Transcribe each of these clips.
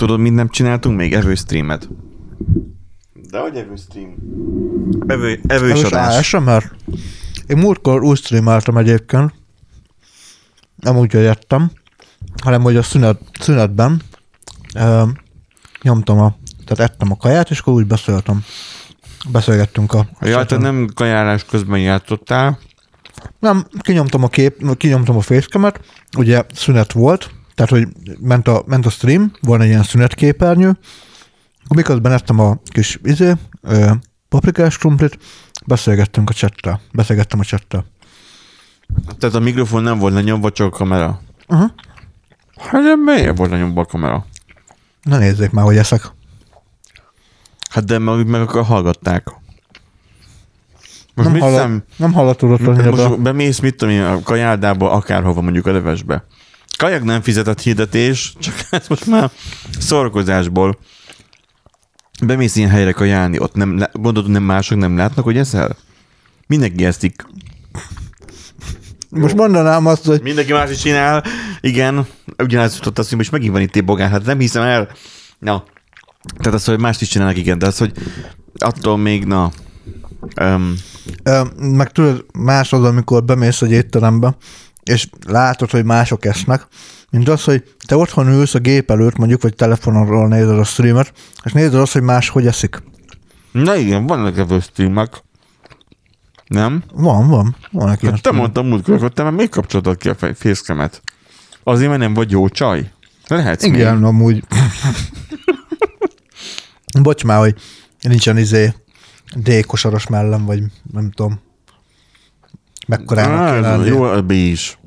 Tudod, mint nem csináltunk még evő streamet? De hogy evő stream? Evő, evős Most adás. ASMR. Én múltkor úgy streameltem egyébként, nem úgy, hogy ettem, hanem hogy a szünet, szünetben ö, nyomtam a, tehát ettem a kaját, és akkor úgy beszéltem. Beszélgettünk a... a Ja, te nem kajálás közben játszottál. Nem, kinyomtam a kép, kinyomtam a facecam-et, ugye szünet volt, tehát hogy ment a, ment a stream, volt egy ilyen szünetképernyő, akkor miközben ettem a kis izé, ö, paprikás krumplit, beszélgettünk a csettel, beszélgettem a csettel. Tehát a mikrofon nem volt lenyomva, csak a kamera. Uh-huh. Hát de miért volt lenyomva a kamera? Ne nézzék már, hogy eszek. Hát de meg, meg akkor hallgatták. Most Nem, mit hallat, szem? nem hallatodott Most annyira. bemész, mit tudom én, a kajáldába, akárhova mondjuk a levesbe. Kajak nem fizetett hirdetés, csak ez most már szórakozásból. Bemész ilyen helyre kajálni, ott nem, gondolod, nem mások nem látnak, hogy eszel? Mindenki eszik. Most mondanám azt, hogy Mindenki más is csinál. Igen, ugyanezt jutott azt, hogy most megint van itt egy bogár, hát nem hiszem el. Na, tehát az, hogy mást is csinálnak, igen, de az, hogy attól még, na, um, meg tudod, más az, amikor bemész egy étterembe, és látod, hogy mások esznek, mint az, hogy te otthon ülsz a gép előtt, mondjuk, vagy telefonról nézed a streamet, és nézed azt, hogy más hogy eszik. na igen, vannak ebből streamek. Nem? Van, van. Van Hát te mondtam múltkor, hogy te már még kapcsoltad ki a fészkemet? Azért, mert nem vagy jó csaj? Lehetsz Igen, még. amúgy. Bocs már, hogy nincsen izé D-kosaros mellem, vagy nem tudom. Mekkorának Á, jó a B is.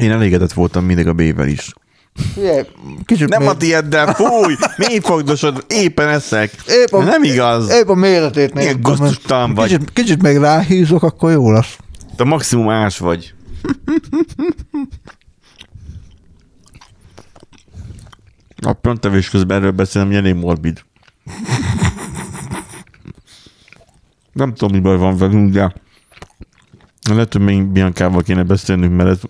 Én elégedett voltam mindig a B-vel is. Figyelj, Kicsit Nem még- a tieddel, fúj! Mi fogdosod? Éppen eszek. Épp a, Nem igaz. Épp a méretét néztem, gusztustalan vagy. Kicsit, kicsit még ráhízok, akkor jó lesz. Te maximum ás vagy. A pöntevés közben erről beszélem, elég morbid. Nem tudom, mi baj van velünk, de lehet, hogy még Biancával kéne beszélnünk, mert ez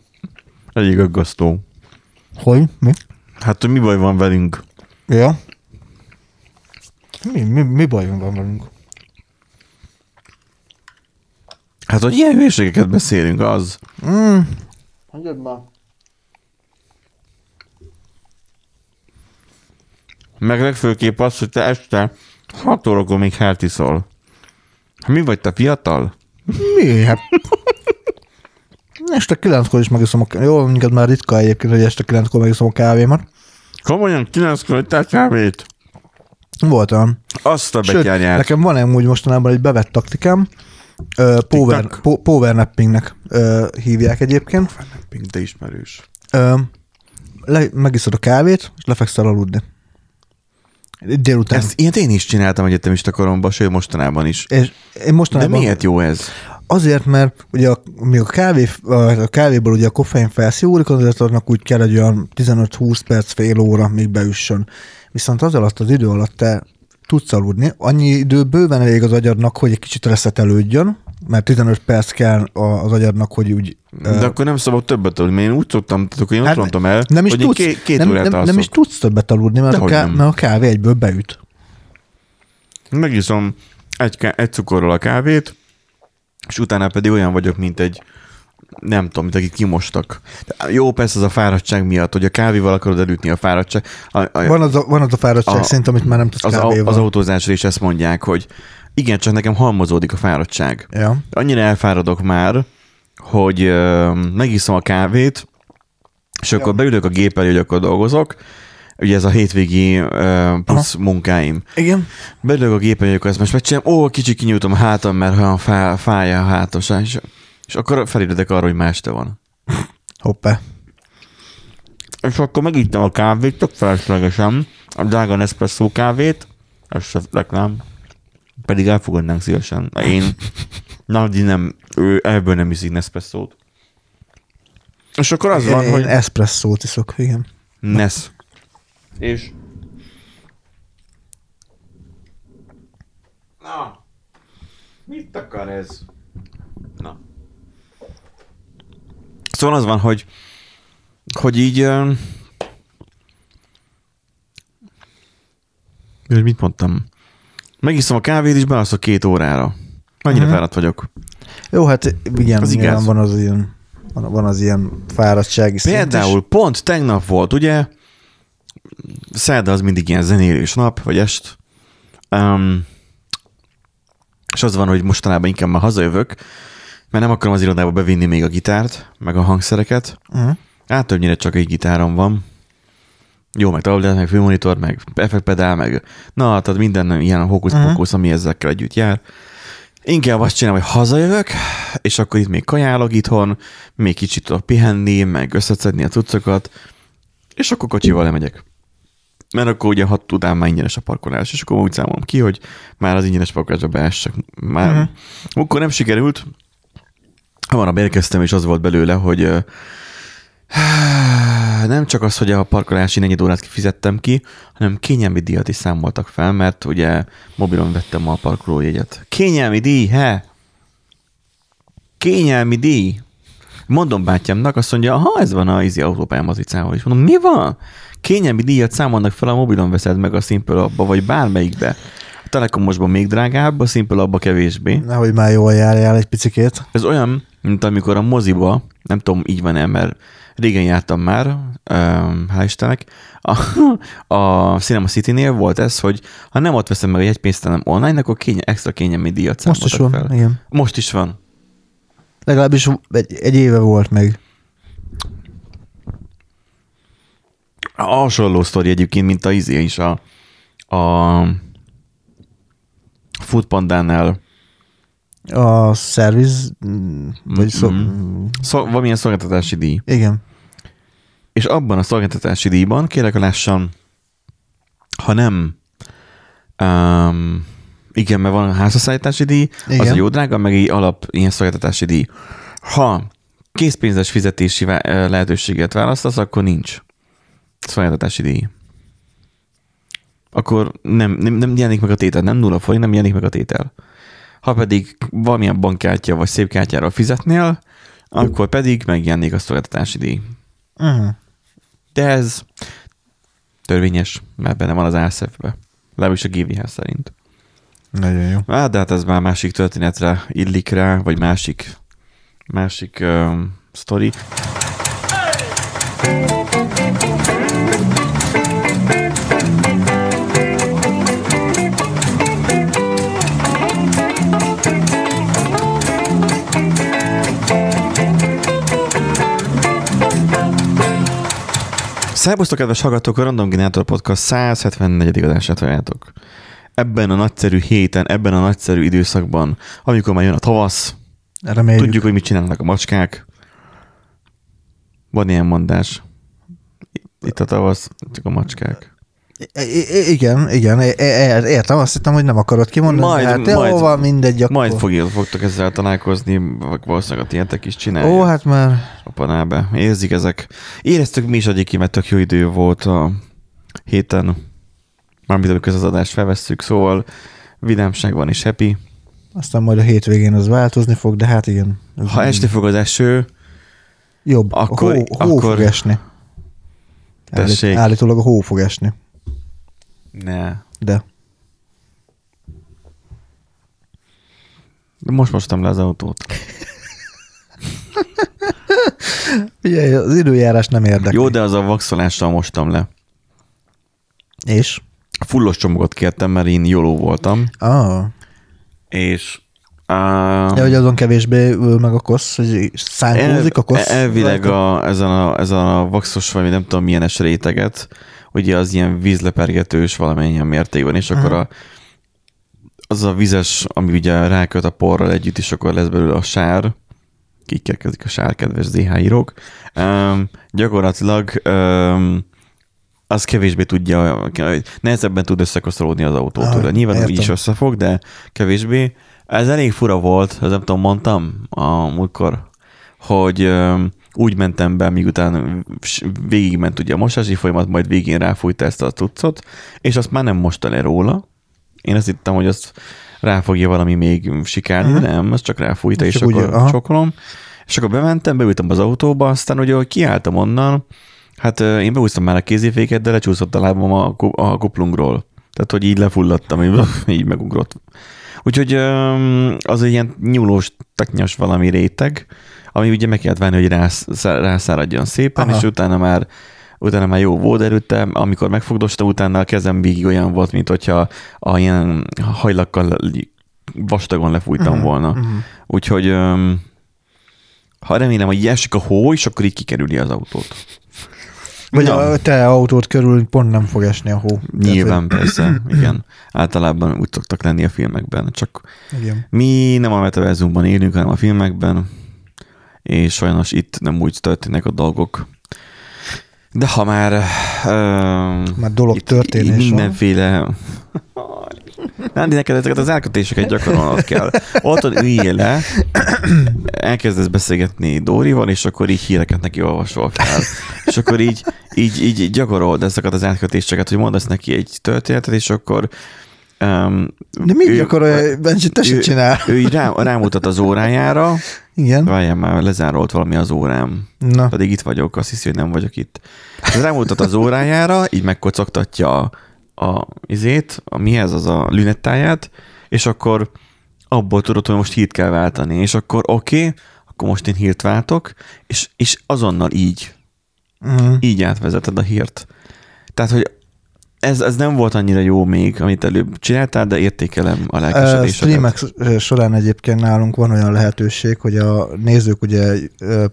elég aggasztó. Hogy? Mi? Hát, hogy mi baj van velünk? Ja. Mi, mi, mi bajunk van velünk? Hát, hogy ilyen hülyeségeket beszélünk, az. Mm. Hagyjad már. Meg legfőképp az, hogy te este 6 órakor még hát iszol. Hát mi vagy te fiatal? Mi? Hát... Este kilenckor is megiszom a Jó, minket már ritka egyébként, hogy este kilenckor megiszom a kávémat. Komolyan 9-kor ittál kávét? Volt olyan. Azt a betyárját. nekem van amúgy mostanában egy bevett taktikám. Ö, power, po, power nappingnek ö, hívják egyébként. Pink, de ismerős. Ö, le, megiszod a kávét, és lefekszel aludni. Délután. Ezt ilyet én is csináltam egyetemista koromban, sőt mostanában is. És én De mostanában... miért jó ez? Azért, mert ugye a, még a, kávé, a kávéból ugye a koffein felszívódik, azért annak úgy kell egy olyan 15-20 perc, fél óra, még beüssön. Viszont az alatt az idő alatt te tudsz aludni, annyi idő bőven elég az agyadnak, hogy egy kicsit reszetelődjön, mert 15 perc kell az agyadnak, hogy úgy... De akkor nem szabad többet aludni, mert én úgy szoktam, akkor én hát, mondtam el, nem is hogy tudsz, két, két nem, nem, nem is tudsz többet aludni, mert a, ká, nem. mert a kávé egyből beüt. Megiszom egy, egy cukorral a kávét, és utána pedig olyan vagyok, mint egy nem tudom, mint akik kimostak. De jó, persze az a fáradtság miatt, hogy a kávéval akarod elütni a fáradtság. A, a, Van az a, van az a fáradtság A- szint, amit már nem tudsz az, kávéval. az autózásra is ezt mondják, hogy igen, csak nekem halmozódik a fáradtság. Ja. Annyira elfáradok már, hogy ö, megiszom a kávét, és akkor beülök a gép elé, hogy akkor dolgozok. Ugye ez a hétvégi ö, plusz Aha. munkáim. Igen. Beülök a gép elé, akkor ezt most megcsinálom, ó, kicsit kinyújtom a hátam, mert olyan fá, fáj a hátos, és, és akkor felébredek arra, hogy más este van. Hoppá. És akkor megittem a kávét, tök feleslegesen, a drága Nespresso kávét, ez se reklám, pedig elfogadnánk szívesen. Én, Nadi nem, ő ebből nem iszik Nespresso-t. És akkor az van, Én hogy eszpresszót iszok, igen. Nesz. És... Na, mit akar ez? Na. Szóval az van, hogy hogy így Hogy mit mondtam? Megiszom a kávét, és belaszok két órára. Annyira Mhm. fáradt vagyok. Jó, hát igen, Az igaz. van az ilyen, van, az ilyen fáradtsági szint is. Például pont tegnap volt, ugye? Szerda az mindig ilyen zenélős nap, vagy est. Um, és az van, hogy mostanában inkább már hazajövök, mert nem akarom az irodába bevinni még a gitárt, meg a hangszereket. Uh-huh. Hát többnyire csak egy gitárom van. Jó, meg tablet, meg főmonitor, meg effektpedál, meg na, tehát minden ilyen hókusz-pókusz, ami ezekkel együtt jár. Inkább azt csinálom, hogy hazajövök, és akkor itt még kajálok itthon, még kicsit tudok pihenni, meg összeszedni a cuccokat, és akkor kocsival lemegyek. Mert akkor ugye hat után már ingyenes a parkolás, és akkor úgy számolom ki, hogy már az ingyenes parkolásba beessek. Már uh-huh. akkor nem sikerült, hamarabb érkeztem, és az volt belőle, hogy nem csak az, hogy a parkolási negyed órát kifizettem ki, hanem kényelmi díjat is számoltak fel, mert ugye mobilon vettem a parkolójegyet. Kényelmi díj, he? Kényelmi díj? Mondom bátyámnak, azt mondja, ha ez van a izi autópályán mazicával is. Mondom, mi van? Kényelmi díjat számolnak fel, a mobilon veszed meg a Simple abba, vagy bármelyikbe. A Telekomosban még drágább, a Simple abba kevésbé. Nehogy már jól járjál egy picikét. Ez olyan, mint amikor a moziba, nem tudom, így van-e, mert régen jártam már, um, hál' Istennek, a, a Cinema City-nél volt ez, hogy ha nem ott veszem meg a jegypénzt, hanem online, akkor kénye, extra kényelmi díjat Most is van, fel. igen. Most is van. Legalábbis egy, egy éve volt még. Hasonló sztori egyébként, mint a izé is a, a Foodpandánál. A szerviz, mm, vagy szó, Mhm. mm, Szol, valamilyen szolgáltatási díj. igen. És abban a szolgáltatási díjban, kérlek, hogy lássam, ha nem, um, igen, mert van a házasszállítási díj, igen. az a jó drága, meg egy alap ilyen szolgáltatási díj. Ha készpénzes fizetési lehetőséget választasz, akkor nincs szolgáltatási díj. Akkor nem, nem, nem jelenik meg a tétel, nem nulla forint, nem jelenik meg a tétel. Ha pedig valamilyen bankkártya vagy szépkártyára fizetnél, akkor pedig megjelenik a szolgáltatási díj. Uh-huh. De ez törvényes, mert benne van az ASF-be. Legalábbis a GVH szerint. Nagyon jó. Hát, de hát ez már másik történetre illik rá, vagy másik, másik um, sztori. Szerbusztok, kedves hallgatók, a Random Generator Podcast 174. adását halljátok. Ebben a nagyszerű héten, ebben a nagyszerű időszakban, amikor már jön a tavasz, Reméljük. tudjuk, hogy mit csinálnak a macskák. Van ilyen mondás. Itt a tavasz, csak a macskák. I- igen, igen, értem, azt hittem, hogy nem akarod kimondani. Majd- hát majd- van, mindegy, akkor. Majd fogja, fogtok ezzel találkozni, valószínűleg a tiétek is csinálják. Ó, hát már a panábe. Érzik ezek. Éreztük mi is egyébként, mert tök jó idő volt a héten. Mármint amikor az adást felvesszük, szóval vidámság van és happy. aztán majd a hétvégén az változni fog, de hát igen. Ha esni fog az eső, Jobb, akkor- a hó, hó akkor- fog esni. Tessék. Állít, állítólag a hó fog esni, ne. de De most mostam le az autót. ugye az időjárás nem érdekel. Jó, de az a vaxolással mostam le. És? Fullos csomagot kértem, mert én jóló voltam, Ah, és uh, de hogy azon kevésbé ül meg a kosz, hogy szánkózik a kosz. elvileg a, ezen, a, ezen a vaxos, vagy nem tudom milyen réteget, ugye az ilyen vízlepergetős valamilyen mértékben, és akkor a, az a vizes, ami ugye ráköt a porral együtt, és akkor lesz belőle a sár, kikerkezik a sár, kedves ZH írók. Um, gyakorlatilag um, az kevésbé tudja, nehezebben tud összekoszolódni az autótól. Ah, Nyilván úgy is értem. összefog, de kevésbé. Ez elég fura volt, ez nem tudom, mondtam a múltkor, hogy öm, úgy mentem be, míg utána végigment ugye a mosási folyamat, majd végén ráfújta ezt a tucot, és azt már nem mosta le róla. Én azt hittem, hogy azt rá fogja valami még sikálni, uh-huh. de nem, azt csak ráfújta, és úgy, akkor aha. csokolom. És akkor bementem, beültem az autóba, aztán ugye, hogy kiálltam onnan, hát én beúztam már a kéziféket, de lecsúszott a lábam a, a kuplungról. Tehát hogy így lefulladtam, így, így megugrott. Úgyhogy az egy ilyen nyúlós, taknyas valami réteg, ami ugye meg kellett várni, hogy rász, rászáradjon szépen, Aha. és utána már utána már jó volt erőtte, amikor megfogdostam, utána a kezem végig olyan volt, mint hogyha a ilyen hajlakkal vastagon lefújtam Mhm, volna. mhm. Úgyhogy öm, ha remélem, hogy esik a hó, és akkor így kikerüli az autót. Vagy Na. a te autót körül pont nem fog esni a hó. Nyilván, persze, igen. Általában úgy szoktak lenni a filmekben. Csak Tehát, igen. mi nem a metaverzumban élünk, hanem a filmekben, és sajnos itt nem úgy történnek a dolgok. De ha már... Uh, Már dolog történés van. mindenféle... Nándi, neked ezeket az elkötéseket gyakorolnod kell. Otthon üljél le, elkezdesz beszélgetni Dórival, és akkor így híreket neki olvasol fel. És akkor így, így, így gyakorold ezeket az elkötéseket, hogy mondasz neki egy történetet, és akkor um, De mit gyakorolja? Benji, te se ő- csinál. ő így rá, rámutat az órájára, Igen. várjál már, lezárolt valami az órám. Na, Pedig itt vagyok, azt hiszi, hogy nem vagyok itt. Rámutat az órájára, így megkocogtatja a, a izét, a mihez az a lünettáját, és akkor abból tudod, hogy most hírt kell váltani, és akkor oké, okay, akkor most én hírt váltok, és, és azonnal így, mm. így átvezeted a hírt. Tehát, hogy ez, ez nem volt annyira jó még, amit előbb csináltál, de értékelem a lelkesedésedet. Streamek során egyébként nálunk van olyan lehetőség, hogy a nézők ugye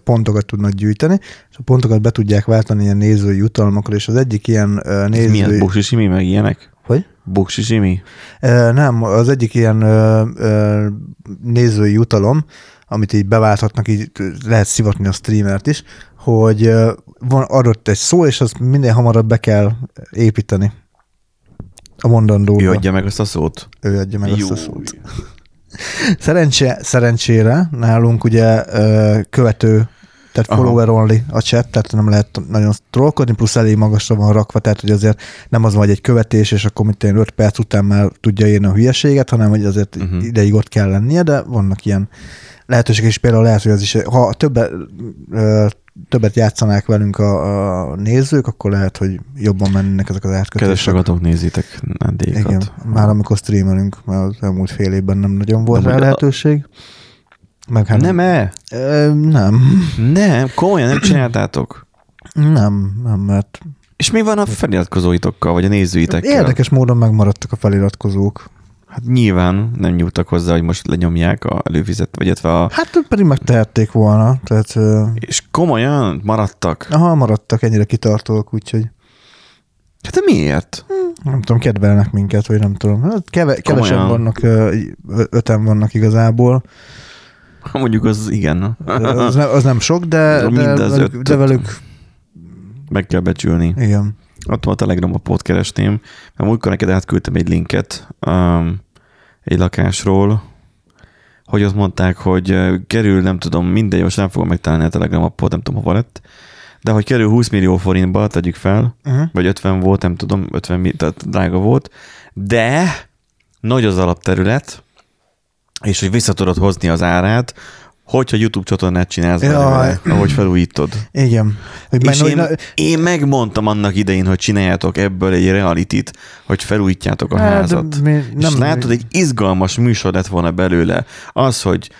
pontokat tudnak gyűjteni, és a pontokat be tudják váltani ilyen nézői jutalmakra, és az egyik ilyen Ez Milyen nézői... buksisimi, meg ilyenek? Hogy? Buksisimi? Ö, Nem, az egyik ilyen nézői jutalom, amit így beválthatnak, így lehet szivatni a streamert is, hogy van adott egy szó, és azt minél hamarabb be kell építeni a mondandóba. Ő adja meg azt a szót? ő adja meg Jó. azt a szót. Szerencsé, szerencsére nálunk ugye követő, tehát Aha. follower only a chat, tehát nem lehet nagyon trollkodni, plusz elég magasra van rakva, tehát hogy azért nem az van, hogy egy követés, és akkor mit én 5 perc után már tudja írni a hülyeséget, hanem hogy azért uh-huh. ideig ott kell lennie, de vannak ilyen lehetőségek, és például lehet, hogy az is, ha többet, többet játszanák velünk a, a nézők, akkor lehet, hogy jobban mennek ezek az Kedves átkötések. ragatok, nézzétek Nandékat. Igen, már amikor streamelünk, mert az elmúlt fél évben nem nagyon volt rá lehetőség. Meg hát Nem-e? Ö, nem, Nem, komolyan nem csináltátok. nem, nem, mert És mi van a feliratkozóitokkal, vagy a nézőitekkel? érdekes módon megmaradtak a feliratkozók. Hát nyilván nem nyúltak hozzá, hogy most lenyomják a előfizet, vagy illetve a... Hát pedig megtehették volna, tehát És komolyan maradtak? aha, maradtak ennyire kitartóak, úgyhogy Hát de miért? nem tudom, kedvelnek minket, vagy nem tudom. Hát keve, kevesen vannak, öten vannak igazából. Mondjuk az igen. Az nem, az nem sok, de, de, Mindez velük, de velük, Meg kell becsülni. igen. Ott volt a Telegramot keresném, mert múltkor neked átküldtem egy linket um, egy lakásról, hogy ott mondták, hogy kerül, nem tudom, mindegy, most nem fogom megtalálni a Telegram appot, nem tudom, hova lett, de hogy kerül 20 millió forintba, tegyük fel, Uh-huh. vagy 50 volt, nem tudom, 50 mi, tehát drága volt, de nagy az alapterület, és hogy vissza tudod hozni az árát, hogyha YouTube csatornát csinálsz belőle, ahogy felújítod. Igen. Hogy És én, na- én megmondtam annak idején, hogy csináljátok ebből egy realitit, hogy felújítjátok a Hát, házat. mi- Nem, és látod, egy izgalmas műsor lett volna belőle. Az, hogy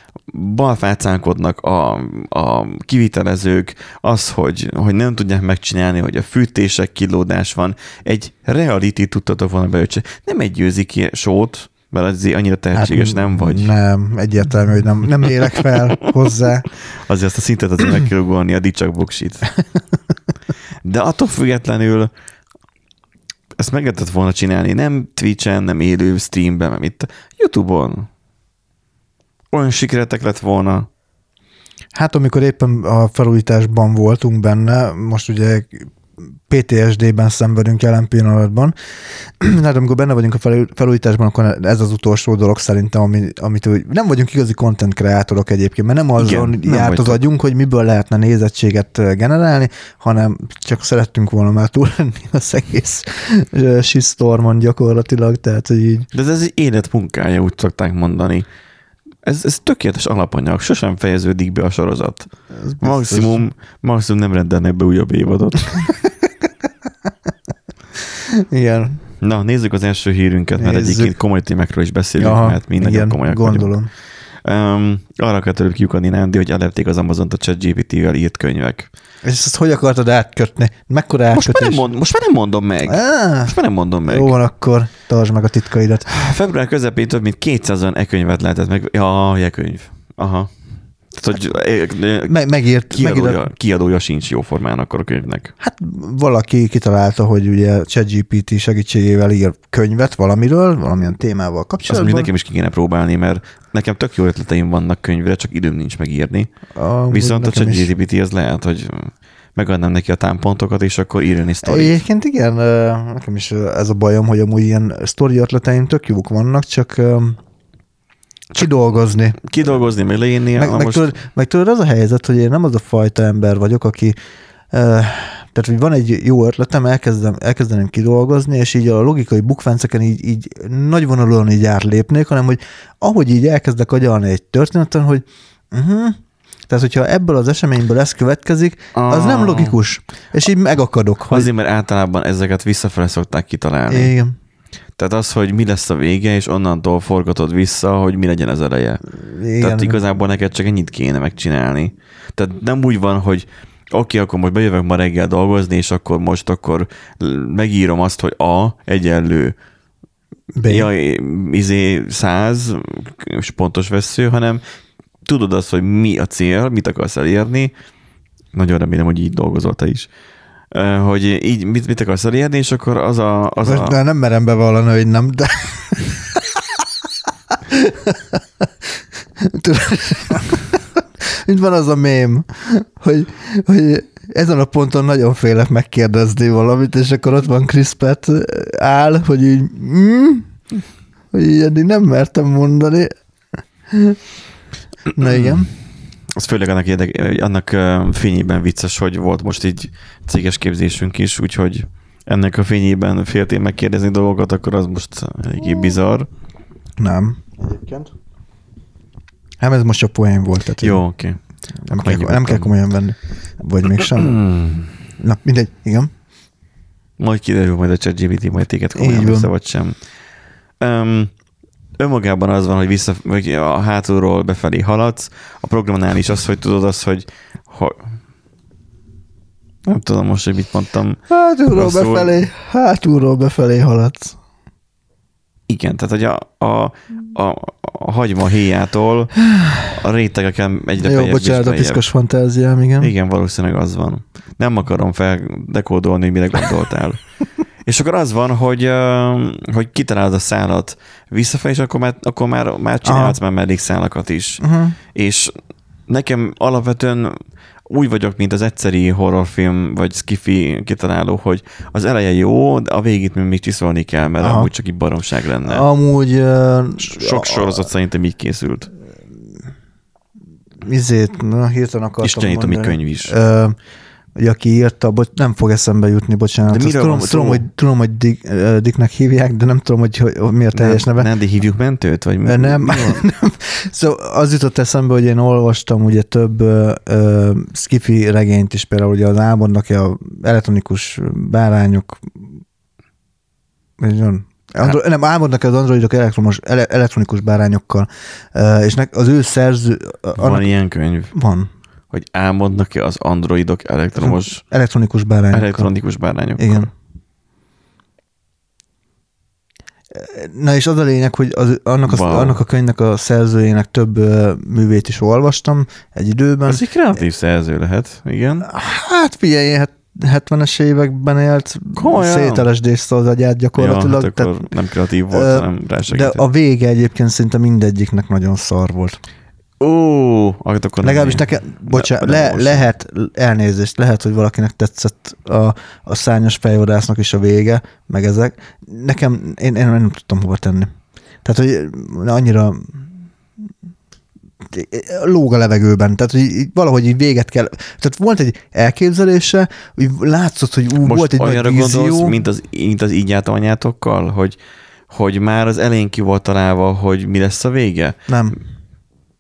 balfácánkodnak a, a kivitelezők, az, hogy, hogy nem tudják megcsinálni, hogy a fűtések kilódás van. Egy reality tudtatok volna belőle. Nem egy győzi ki sót, mert azért annyira tehetséges nem vagy. Hát Nem, egyértelmű, hogy nem, nem élek fel hozzá. Azért azt a szintet azért meg kell ugolni, a dicsak buksit. De attól függetlenül ezt meg lehetett volna csinálni, nem Twitch-en, nem élő streamben, nem itt, YouTube-on. Olyan sikeretek lett volna. Hát amikor éppen a felújításban voltunk benne, most ugye PTSD-ben szenvedünk jelen pillanatban. Hát amikor benne vagyunk a felú- felújításban, akkor ez az utolsó dolog szerintem, ami, amit úgy, nem vagyunk igazi content kreátorok egyébként, mert nem azon Igen, Igen, nem járt az agyunk, hogy miből lehetne nézettséget generálni, hanem csak szerettünk volna már túl lenni az egész shitstormon gyakorlatilag, tehát hogy így De ez egy életmunkája, úgy szokták mondani. Ez, ez tökéletes alapanyag, sosem fejeződik be a sorozat. Maximum, maximum nem rendelnek be újabb évadot. Igen. Na, nézzük az első hírünket, mert Nézzük. egyébként komoly témákról is beszélünk, Aha, mert mi nagyon komolyak gondolom. vagyunk. Um, arra kell tőlük kiukadni, Nándi, hogy ellepték az Amazon-t a ChatGPT-vel írt könyvek. És ezt hogy akartad átkötni? Mekkora Most már, átkötés? nem mond, most már nem mondom meg. Á, Most már nem mondom meg. jó van, akkor tartsd meg a titkaidat. Február közepén több mint 200 olyan e-könyvet lehetett meg. Ja, e-könyv. Aha. Tehát, hogy e- Me- megírt, kiadója, megírt, kiadója sincs jó formán akkor a könyvnek. hát valaki kitalálta, hogy ugye ChatGPT segítségével ír könyvet valamiről, valamilyen témával Azt kapcsolatban. mondjuk nekem is ki kéne próbálni, mert nekem tök jó ötleteim vannak könyvre, csak időm nincs megírni. Amúgy Viszont a. ChatGPT az lehet, hogy megadnám neki a támpontokat, és akkor írni sztorit. Egyébként igen, ö, nekem is ez a bajom, hogy amúgy ilyen sztori ötleteim tök jók vannak, csak kidolgozni. Kidolgozni, meg leírni. Meg, meg, most, tudod, meg tudod, az a helyzet, hogy én nem az a fajta ember vagyok, aki tehát, hogy van egy jó ötletem, elkezdem, elkezdeném kidolgozni, és így a logikai bukfenceken így, így nagyvonalúan így átlépnék, hanem hogy ahogy így elkezdek agyalni egy történeten, hogy uh-huh, tehát, hogyha ebből az eseményből ez következik, az nem Ah. logikus. És így megakadok. Hogy, Azért, mert általában ezeket visszafele szokták kitalálni. igen. Tehát az, hogy mi lesz a vége, és onnantól forgatod vissza, hogy mi legyen az eleje. igen. Tehát igazából neked csak ennyit kéne megcsinálni. Tehát nem úgy van, hogy oké, okay, akkor most bejövök ma reggel dolgozni, és akkor most akkor megírom azt, hogy A egyenlő B. ja, izé száz és pontos vesző, hanem tudod azt, hogy mi a cél, mit akarsz elérni, nagyon remélem, hogy így dolgozol te is, hogy így mit, mit akarsz elérni, és akkor az a... Az Most a de nem merem bevallani, hogy nem, de... Tudod, Mint van az a mém, hogy, hogy ezen a ponton nagyon félek megkérdezni valamit, és akkor ott van Pratt áll, hogy így, mm, hogy így eddig nem mertem mondani. Na igen. Az főleg annak, érdek, annak fényében vicces, hogy volt most így céges képzésünk is, úgyhogy ennek a fényében féltél megkérdezni dolgokat, akkor az most eléggé bizarr. Nem. Egyébként. Nem, ez most csak poén volt. Tehát Jó, oké. Nem Akkor kell, nem kell komolyan venni. Vagy mégsem. Na, mindegy, igen. Majd kiderül majd a ChatGPT, majd téged komolyan vissza, vagy sem. Um, önmagában az van, hogy vissza, vagy a hátulról befelé haladsz. A programnál is az, hogy tudod azt, hogy, hogy nem tudom most, hogy mit mondtam. Hátulról Rosszul. befelé, hátulról befelé haladsz. Igen, tehát hogy a, a, a, a hagyma héjától a rétegeken egyre Jó, bocsánat, a piszkos fantáziám, igen. Igen, valószínűleg az van. Nem akarom feldekódolni, hogy mire gondoltál. És akkor az van, hogy, hogy kitalálod a szálat visszafelé, és akkor már, akkor már, már csinálhatsz már mellékszálakat is. Uh-huh. És nekem alapvetően úgy vagyok, mint az egyszeri horrorfilm, vagy skifi kitaláló, hogy az eleje jó, de a végét még csiszolni kell, mert Aha. amúgy csak így baromság lenne. Amúgy uh, Sok sorozat szerintem így készült. Izét, na, hirtelen akartam Istenét, ami mondani. könyv is. Ö, hogy aki írta, bocs, nem fog eszembe jutni, bocsánat. De miről tudom, tudom, hogy, tudom, hogy Dick, Dicknek hívják, de nem tudom, hogy, hogy, mi a teljes nem, neve. Nem, de hívjuk mentőt? Vagy mi? Nem, mi nem. Szóval az jutott eszembe, hogy én olvastam ugye több ö, skifi regényt is, például ugye az álmodnak a elektronikus bárányok, van? Andro- nem, álmodnak az androidok elektromos, ele- elektronikus bárányokkal, és nek, az ő szerző... Van Annak, ilyen könyv, van. Hogy álmodnak-e az androidok elektromos, Elektronikus bárányokkal. elektronikus bárányokkal? Igen. Na és az a lényeg, hogy az, annak, a, Wow. annak a könyvnek a szerzőjének több ö, művét is olvastam egy időben. Ez egy kreatív szerző lehet, igen. Hát figyelj, hát 70-es években élt, Komolyan? szételesdészte az agyát gyakorlatilag. ja, hát tehát, nem kreatív volt, Ö, hanem de rásegített. a vége egyébként szinte mindegyiknek nagyon szar volt. Ó, akkor Legalábbis nekem, bocsánat, le, lehet, elnézést, lehet, hogy valakinek tetszett a, a szányos fejvadásznak is a vége, meg ezek. Nekem, én, én nem tudtam hova tenni. Tehát, hogy annyira lóg a levegőben, tehát hogy így, valahogy így véget kell. Tehát volt egy elképzelése, hogy látszott, hogy ú, Most volt egy nagy vízió. gondolsz, mint az, mint az így anyátokkal, hogy, hogy már az elején ki volt találva, hogy mi lesz a vége? Nem.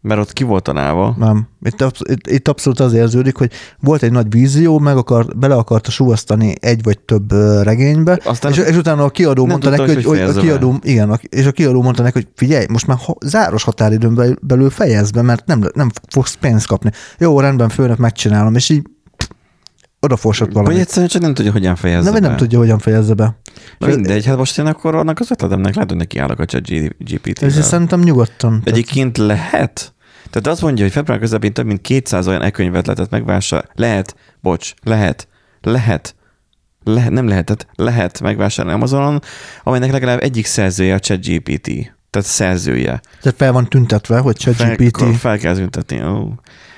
Mert ott ki volt találva. Nem. Itt, absz- itt, itt abszolút az érződik, hogy volt egy nagy vízió, meg akar, bele akarta suvasztani egy vagy több regénybe, Aztán és, és utána a kiadó mondta neki, hogy hogy, a kiadó, igen, a- és a kiadó mondta neki, hogy figyelj, most már ha, záros határidőn bel- belül fejezd be, mert nem, nem fogsz pénzt kapni. Jó, rendben, főnök, megcsinálom, és így odaforsott Vagy valami. egyszerűen csak nem tudja, hogyan fejezze Nem, vagy nem be. tudja, hogyan fejezze be. Na mindegy, hát most én akkor annak az ötletemnek lehet, hogy neki állok a chat GPT-vel. Szerintem nyugodtan. Egyébként lehet. Tehát azt mondja, hogy február közepén több mint 200 olyan e-könyvet lehetett megvásárolni. Lehet, bocs, lehet, lehet, lehet, nem lehetett, lehet megvásárolni Amazonon, amelynek legalább egyik szerzője a ChatGPT. Tehát szerzője. Tehát fel van tüntetve, hogy Fel, ChatGPT. fel kell tüntetni. Ó.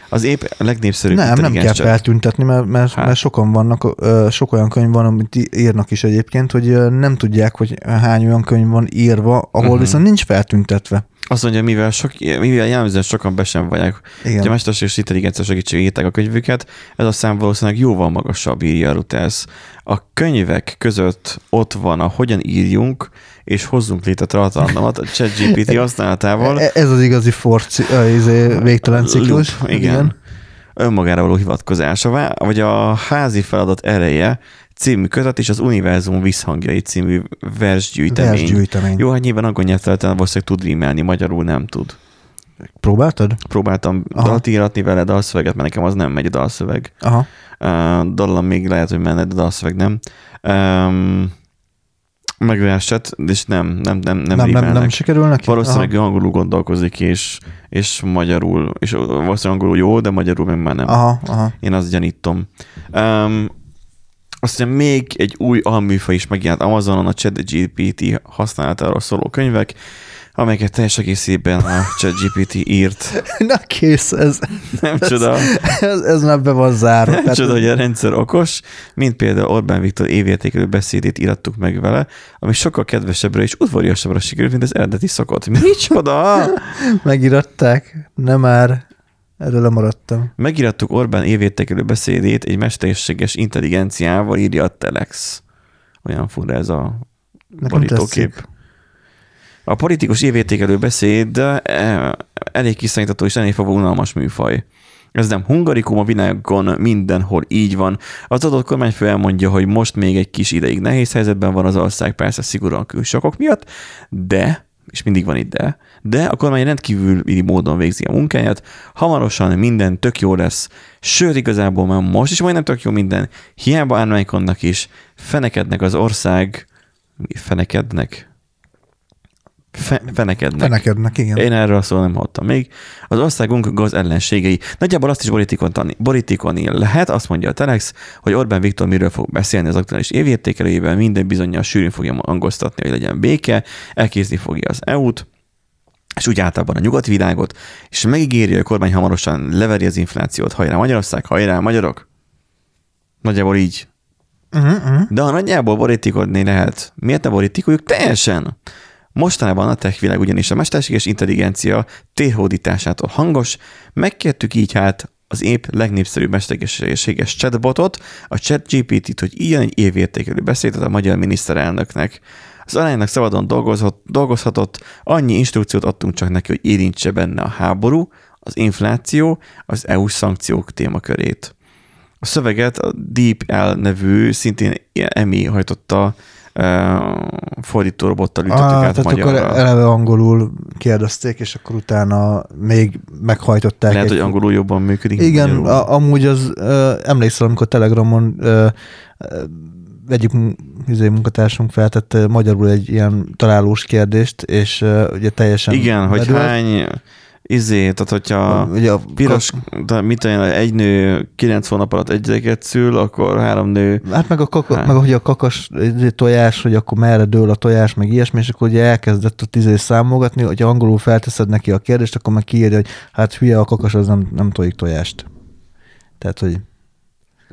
Az épp a legnépszerűbb Nem, nem kell chat. feltüntetni, mert, mert, Hát. mert sokan vannak, sok olyan könyv van, amit írnak is egyébként, hogy nem tudják, hogy hány olyan könyv van írva, ahol uh-huh. viszont nincs feltüntetve. Azt mondja, mivel, sok, mivel jellemzően sokan be sem vagyok, Igen. hogy a mesterséges intelligencia segítségével írták a könyvüket, ez a szám valószínűleg jóval magasabb, írja Reuters. A könyvek között ott van a hogyan írjunk, és hozzunk létre tartalmat a ChatGPT használatával. E- Ez az igazi forci, izé, végtelen ciklus. Loop, igen. igen. Önmagára való hivatkozása, vagy a házi feladat ereje című kötet és az Univerzum visszhangjai című versgyűjtemény. Versgyűjtemény. Jó, hát nyilván angol nyelvterületen valószínűleg tud rímelni, magyarul nem tud. Próbáltad? Próbáltam Aha. dalt íratni vele dalszöveget, mert nekem az nem megy dalszöveg. Aha. Uh, dallam még lehet, hogy menne, de dalszöveg nem. Um, meg verset, és nem, nem, nem, nem, nem, nem, nem sikerül neki? Valószínűleg ő angolul gondolkozik, és, és magyarul, és valószínűleg angolul jó, de magyarul meg már nem. Aha, aha. Én azt gyanítom. Um, aztán még egy új alműfaj is megjelent Amazonon, a ChatGPT használatáról szóló könyvek, amelyeket teljes egészében a ChatGPT írt. Na kész, ez, Nem csoda, ez, ez már be van zárva. nem Tehát- csoda, hogy a rendszer okos, mint például Orbán Viktor évértékelő beszédét írattuk meg vele, ami sokkal kedvesebbre és udvariasabbra sikerült, mint az eredeti szokott. Micsoda? Megiratták, nem már. Erről lemaradtam. Megírattuk Orbán évértékelő beszédét egy mesterséges intelligenciával, írja a Telex. Olyan fura ez a borítókép. A politikus évértékelő beszéd eh, elég kiszállítató és elég fogva unalmas műfaj. Ez nem hungarikum, a világon mindenhol így van. Az adott kormányfő elmondja, hogy most még egy kis ideig nehéz helyzetben van az ország, persze szigorúan külsokok miatt, de, és mindig van itt de, de a kormány rendkívüli módon végzi a munkáját, hamarosan minden tök jó lesz, sőt igazából már most is majdnem tök jó minden, hiába ármánykodnak is, fenekednek az ország, fenekednek? Fe, fenekednek. Fenekednek, igen. Én erről a nem hallottam még. Az országunk gaz ellenségei. Nagyjából azt is borítékolni, borítékolni lehet, azt mondja a Telex, hogy Orbán Viktor miről fog beszélni az aktuális évértékelőjével, minden bizonyal sűrűn fogja angolztatni, hogy legyen béke, elkézni fogja az EU-t, és úgy általában a nyugati világot, és megígéri, hogy a kormány hamarosan leveri az inflációt. Hajrá Magyarország, hajrá magyarok! Nagyjából így. Uh-huh, uh-huh. De ha nagyjából borítékodni lehet, miért ne borítékoljuk teljesen? Mostanában a tech világ ugyanis a mesterséges intelligencia térhódításától hangos, megkértük így hát az épp legnépszerűbb mesterséges chatbotot, a ChatGPT-t, hogy írjon egy évértékelő beszédet a magyar miniszterelnöknek. Az alánynak szabadon dolgozhat, dolgozhatott, annyi instrukciót adtunk csak neki, hogy érintse benne a háború, az infláció, az EU-s szankciók témakörét. A szöveget a DeepL nevű, szintén EMI hajtotta fordító robottal ütöttük Ah, át tehát magyarra. akkor eleve angolul kérdezték, és akkor utána még meghajtották. Lehet, egy- hogy angolul jobban működik. Igen, a, amúgy az, ö, emlékszel, amikor Telegramon ö, ö, egyik izé, munkatársunk feltette magyarul egy ilyen találós kérdést, és ugye teljesen Igen, hogy bedőlt. hány izé, tehát hogyha Ugye a piros, de mit olyan, egy nő kilenc hónap alatt egy gyereket szül, akkor három nő Hát meg a, kaka, Hát. meg hogy a kakas izé, tojás, hogy akkor merre dől a tojás, meg ilyesmi, és akkor ugye elkezdett a tízé számolgatni, hogy angolul felteszed neki a kérdést, akkor meg kiírja, hogy hát hülye a kakas, az nem, nem tojik tojást. Tehát, hogy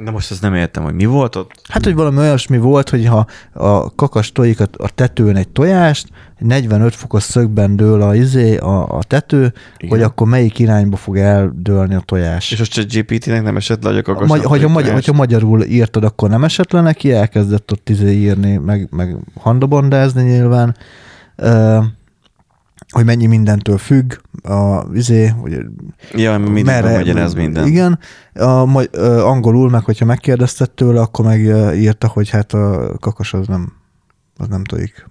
De most ezt nem értem, hogy mi volt ott. Hát, hogy valami olyasmi volt, hogy ha a kakas tojik a tetőn egy tojást, 45 fokos szögben dől a, izé, a, a tető, Igen. Hogy akkor melyik irányba fog eldőlni a tojás. És a ChatGPT-nek nem esett le, hogy a kakas magy- hogyha, magyar, hogyha magyarul írtad, akkor nem esett le neki, elkezdett ott izé írni, meg, meg handabondázni nyilván. Ö, hogy mennyi mindentől függ, a izé, hogy Ja, mindig magyaráz minden. Igen, a, magy- ö, angolul meg, hogyha megkérdezted tőle, akkor meg ö, írta, hogy hát a kakas az nem, az nem tojik.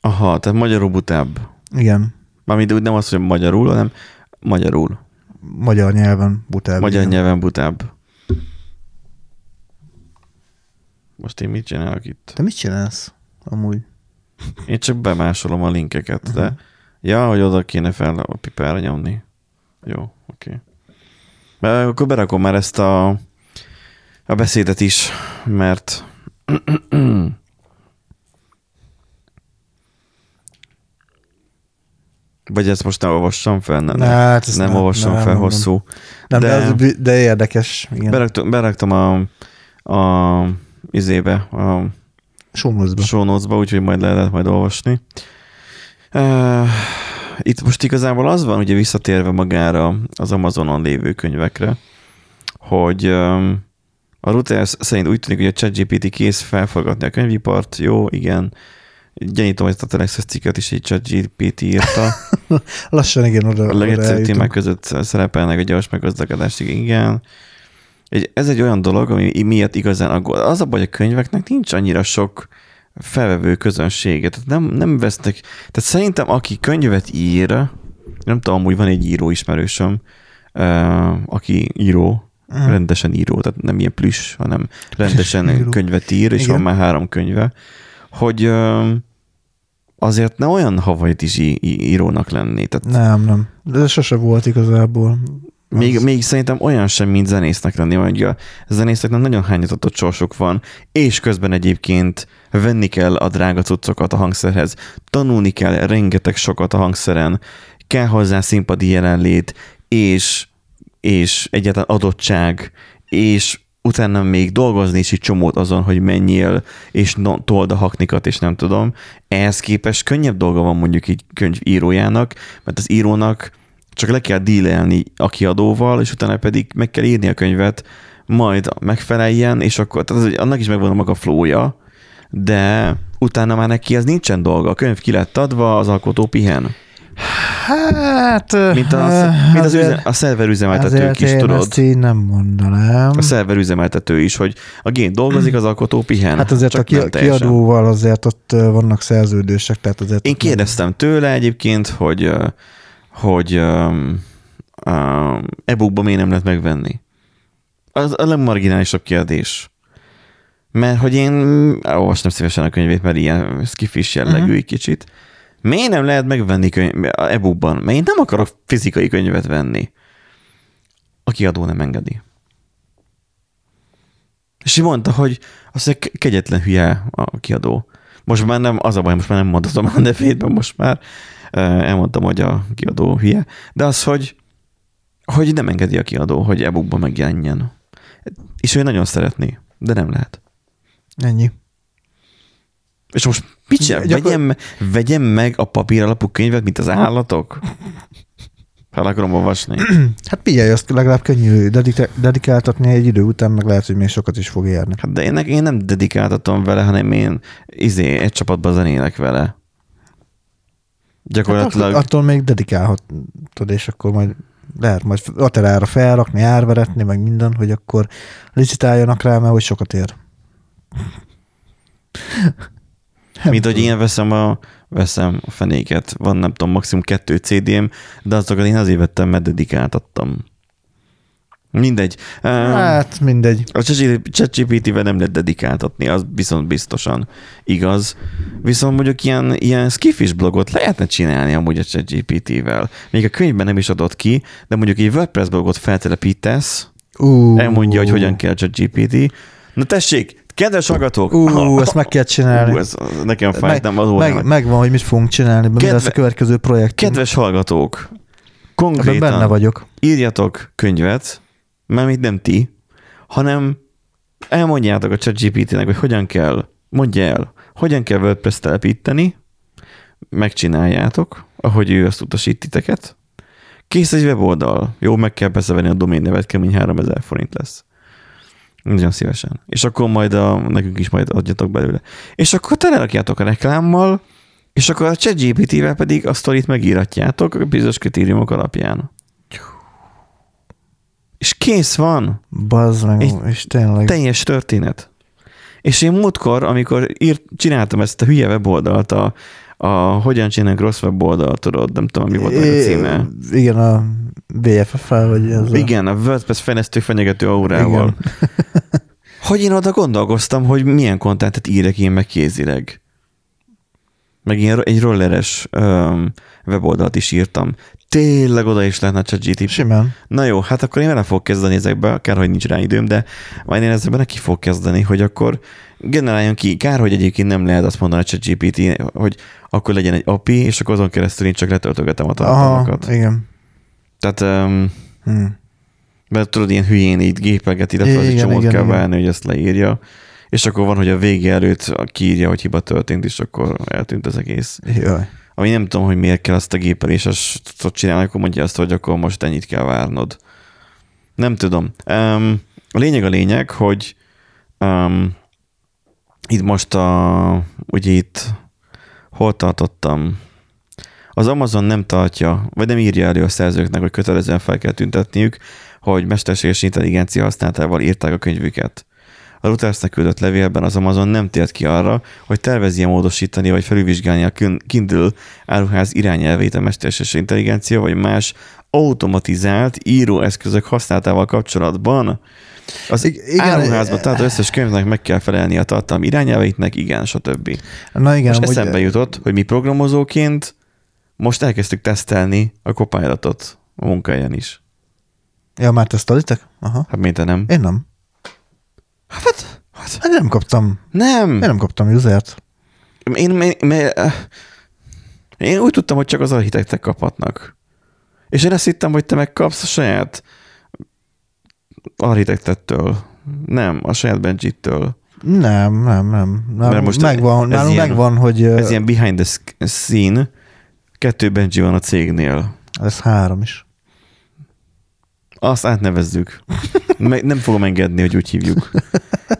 Aha, tehát magyarul butább. Igen, Mármint úgy nem az, hogy magyarul, hanem magyarul. magyar nyelven butább. Magyar igen. nyelven butább. Most én mit csinálok itt? Te mit csinálsz amúgy? Én csak bemásolom a linkeket, de... Mhm. Ja, hogy oda kéne fel a pipára nyomni. Jó, oké. Okay. Akkor berakom már ezt a, a beszédet is, mert vagy ezt most nem olvassam fel? Nem, Ne, hát nem, nem, olvassam nem, fel nem, hosszú. Nem, de, De- az, de érdekes. Igen. Beraktam, beraktam a, a izébe, a Show notes-ba, úgyhogy majd le lehet majd olvasni. Uh, itt most igazából az van, ugye visszatérve magára az Amazonon lévő könyvekre, hogy um, a Reuters szerint úgy tűnik, hogy a ChatGPT kész felforgatni a könyvipart. Jó, igen. Gyanítom, hogy a Telexes cikket is egy ChatGPT írta. Lassan igen, oda, A legegyszerűbb témák között szerepelnek a gyors meggazdagodás, igen. Ez egy olyan dolog, ami miatt igazán aggód. Az a baj, hogy a könyveknek nincs annyira sok felvevő közönsége. Tehát nem, nem vesznek. Tehát szerintem, aki könyvet ír, nem tudom, amúgy van egy író ismerősöm, aki író, Mhm. rendesen író, tehát nem ilyen plüss, hanem rendesen Író. könyvet ír, és Igen. van már három könyve, hogy azért ne olyan í- írónak lenni. Tehát Nem, nem. De sose volt igazából. Még, Az- még szerintem olyan sem, mint zenésznek lenni, hogy a zenészeknek nagyon hányatatott sorsuk van, és közben egyébként venni kell a drága cuccokat a hangszerhez, tanulni kell rengeteg sokat a hangszeren, kell hozzá színpadi jelenlét, és, és egyáltalán adottság, és utána még dolgozni is egy csomót azon, hogy menjél, és no, told a haknikat, és nem tudom. Ehhez képest könnyebb dolga van mondjuk egy könyvírójának, mert az írónak csak le kell dílelni a kiadóval, és utána pedig meg kell írni a könyvet, majd megfeleljen, és akkor, tehát az, annak is megvan a maga flója, de utána már neki ez nincsen dolga. A könyv ki lett adva, az alkotó pihen. Hát... Mint, a, eh, mint az üze, a szerverüzemeltetők azért is, én tudod? ezt így nem mondanám. A szerverüzemeltető is, hogy a gén dolgozik, az alkotó pihen. Hát azért Csak a kiadóval azért ott vannak szerződések, tehát azért... Én ott nem- kérdeztem tőle egyébként, hogy, hogy um, um, e-bookban miért nem lehet megvenni. Az a legmarginálisabb kérdés. Mert hogy én olvastam szívesen a könyvét, mert ilyen skifis jellegű Mhm. egy kicsit. Miért nem lehet megvenni könyv, e-bookban? Mert én nem akarok fizikai könyvet venni. A kiadó nem engedi. És mondta, hogy mondja, ke- kegyetlen hülye a kiadó. Most már nem, az a baj, most már nem mondhatom a nevét, most már elmondtam, hogy a kiadó hülye. De az, hogy, hogy nem engedi a kiadó, hogy e-bookban megjelenjen. És ő nagyon szeretné, de nem lehet. Ennyi. És most mit csinál? Gyakor- Vegyem, vegyem meg a papír alapú könyvet, mint az állatok? Fel akarom olvasni. Hát figyelj, azt legalább könnyű dedikáltatni egy idő után, meg lehet, hogy még sokat is fog érni. Hát de én, én nem dedikáltatom vele, hanem én izé, egy csapatban zenélek vele. Hát Gyakorlatilag attól, attól még dedikálhatod, és akkor majd lehet majd laterára felrakni, árveretni, meg minden, hogy akkor licitáljanak rá, mert hogy sokat ér. Mint hogy én veszem a, veszem a fenéket. Van nem tudom, maximum kettő CD-m, de azokat én azért vettem, mert dedikáltattam. Mindegy. Hát mindegy. a ChatGPT-vel nem lehet dedikáltatni, az viszont biztosan igaz. Viszont mondjuk ilyen, ilyen skifis blogot lehetne csinálni amúgy a ChatGPT-vel. Még a könyvben nem is adott ki, de mondjuk egy WordPress blogot feltelepítesz, Uh, elmondja, hogy hogyan kell a ChatGPT. Na tessék, kedves hallgatók! Uh, ezt meg kell csinálni. Ú, ez nekem fájt, nem az meg, órának. megvan, hogy mit fogunk csinálni, mi Kedve- lesz a következő projekt. Kedves hallgatók, Ebben konkrétan benne vagyok. írjatok könyvet, mert mit nem ti, hanem elmondjátok a ChatGPT-nek, hogy hogyan kell, mondja el, hogyan kell WordPress telepíteni, megcsináljátok, ahogy ő azt utasít titeket. Kész egy weboldal. Jó, meg kell persze venni a domain nevet, kemény 3000 forint lesz. Nagyon szívesen. És akkor majd a, nekünk is majd adjatok belőle. És akkor telerakjátok a reklámmal, És akkor a ChatGPT-vel pedig a sztorit megíratjátok a bizonyos kritériumok alapján. És kész van. Bazd meg, Egy és tényleg. Teljes történet. És én múltkor, amikor írt, csináltam ezt a hülye weboldalt, a, a hogyan csinálunk rossz weboldalt, tudod, nem tudom, mi volt a É, címe. Igen, a BFF-fel, vagy ez a... Igen, a WordPress fejlesztő fenyegető aurával. Hogy én oda gondolkoztam, hogy milyen kontentet írek én meg kézileg. Meg ilyen egy rolleres um, weboldalt is írtam. Tényleg oda is lehetne csak GTP. Simán. Na jó, hát akkor én vele fog kezdeni ezekbe, akár hogy nincs rá időm, de majd én ezekben neki fog kezdeni, hogy akkor generáljon ki, kár, hogy egyébként nem lehet azt mondani a GPT, hogy akkor legyen egy API, és akkor azon keresztül én csak letöltögetem a tartalmakat. Aha, igen. Tehát, um, Hm. mert tudod, ilyen hülyén így gépeget, illetve az egy csomót igen, kell várni, hogy ezt leírja. És akkor van, hogy a vége előtt kiírja, hogy hiba történt, és akkor eltűnt az egész. Jaj. Ami nem tudom, hogy miért kell azt a gépeléses tudod csinálni, akkor mondja azt, hogy akkor most ennyit kell várnod. Nem tudom. Um, a lényeg a lényeg, hogy um, itt most a, ugye itt hol tartottam? Az Amazon nem tartja, vagy nem írja elő a szerzőknek, hogy kötelezően fel kell tüntetniük, hogy mesterséges intelligencia használatával írták a könyvüket. A Reutersnek küldött levélben az Amazon nem tért ki arra, hogy tervezje módosítani vagy felülvizsgálni a Kindle áruház irányelvét a mesterséges intelligencia vagy más automatizált íróeszközök használatával kapcsolatban. Az I- igen, áruházban, tehát az összes könyvnek meg kell felelni a tartalmi irányelveitnek, igen, stb. Na igen, Most eszembe jutott, hogy mi programozóként most elkezdtük tesztelni a copilot a munkahelyen is. Ja, már tesztelitek? Aha. Hát miért nem? Én nem. Hát, hát Hát nem kaptam. nem. Én nem kaptam usert. Én, én, én, én úgy tudtam, hogy csak az architektek kaphatnak. És én azt hittem, hogy te megkapsz a saját architektettől. Nem, a saját Benji-től. Nem, nem, nem. Nálunk most megvan, ez nálunk ilyen- megvan, hogy Ez ilyen behind the sc- scene. Kettő Benji van a cégnél. ez három is. Azt átnevezzük. Nem fogom engedni, hogy úgy hívjuk.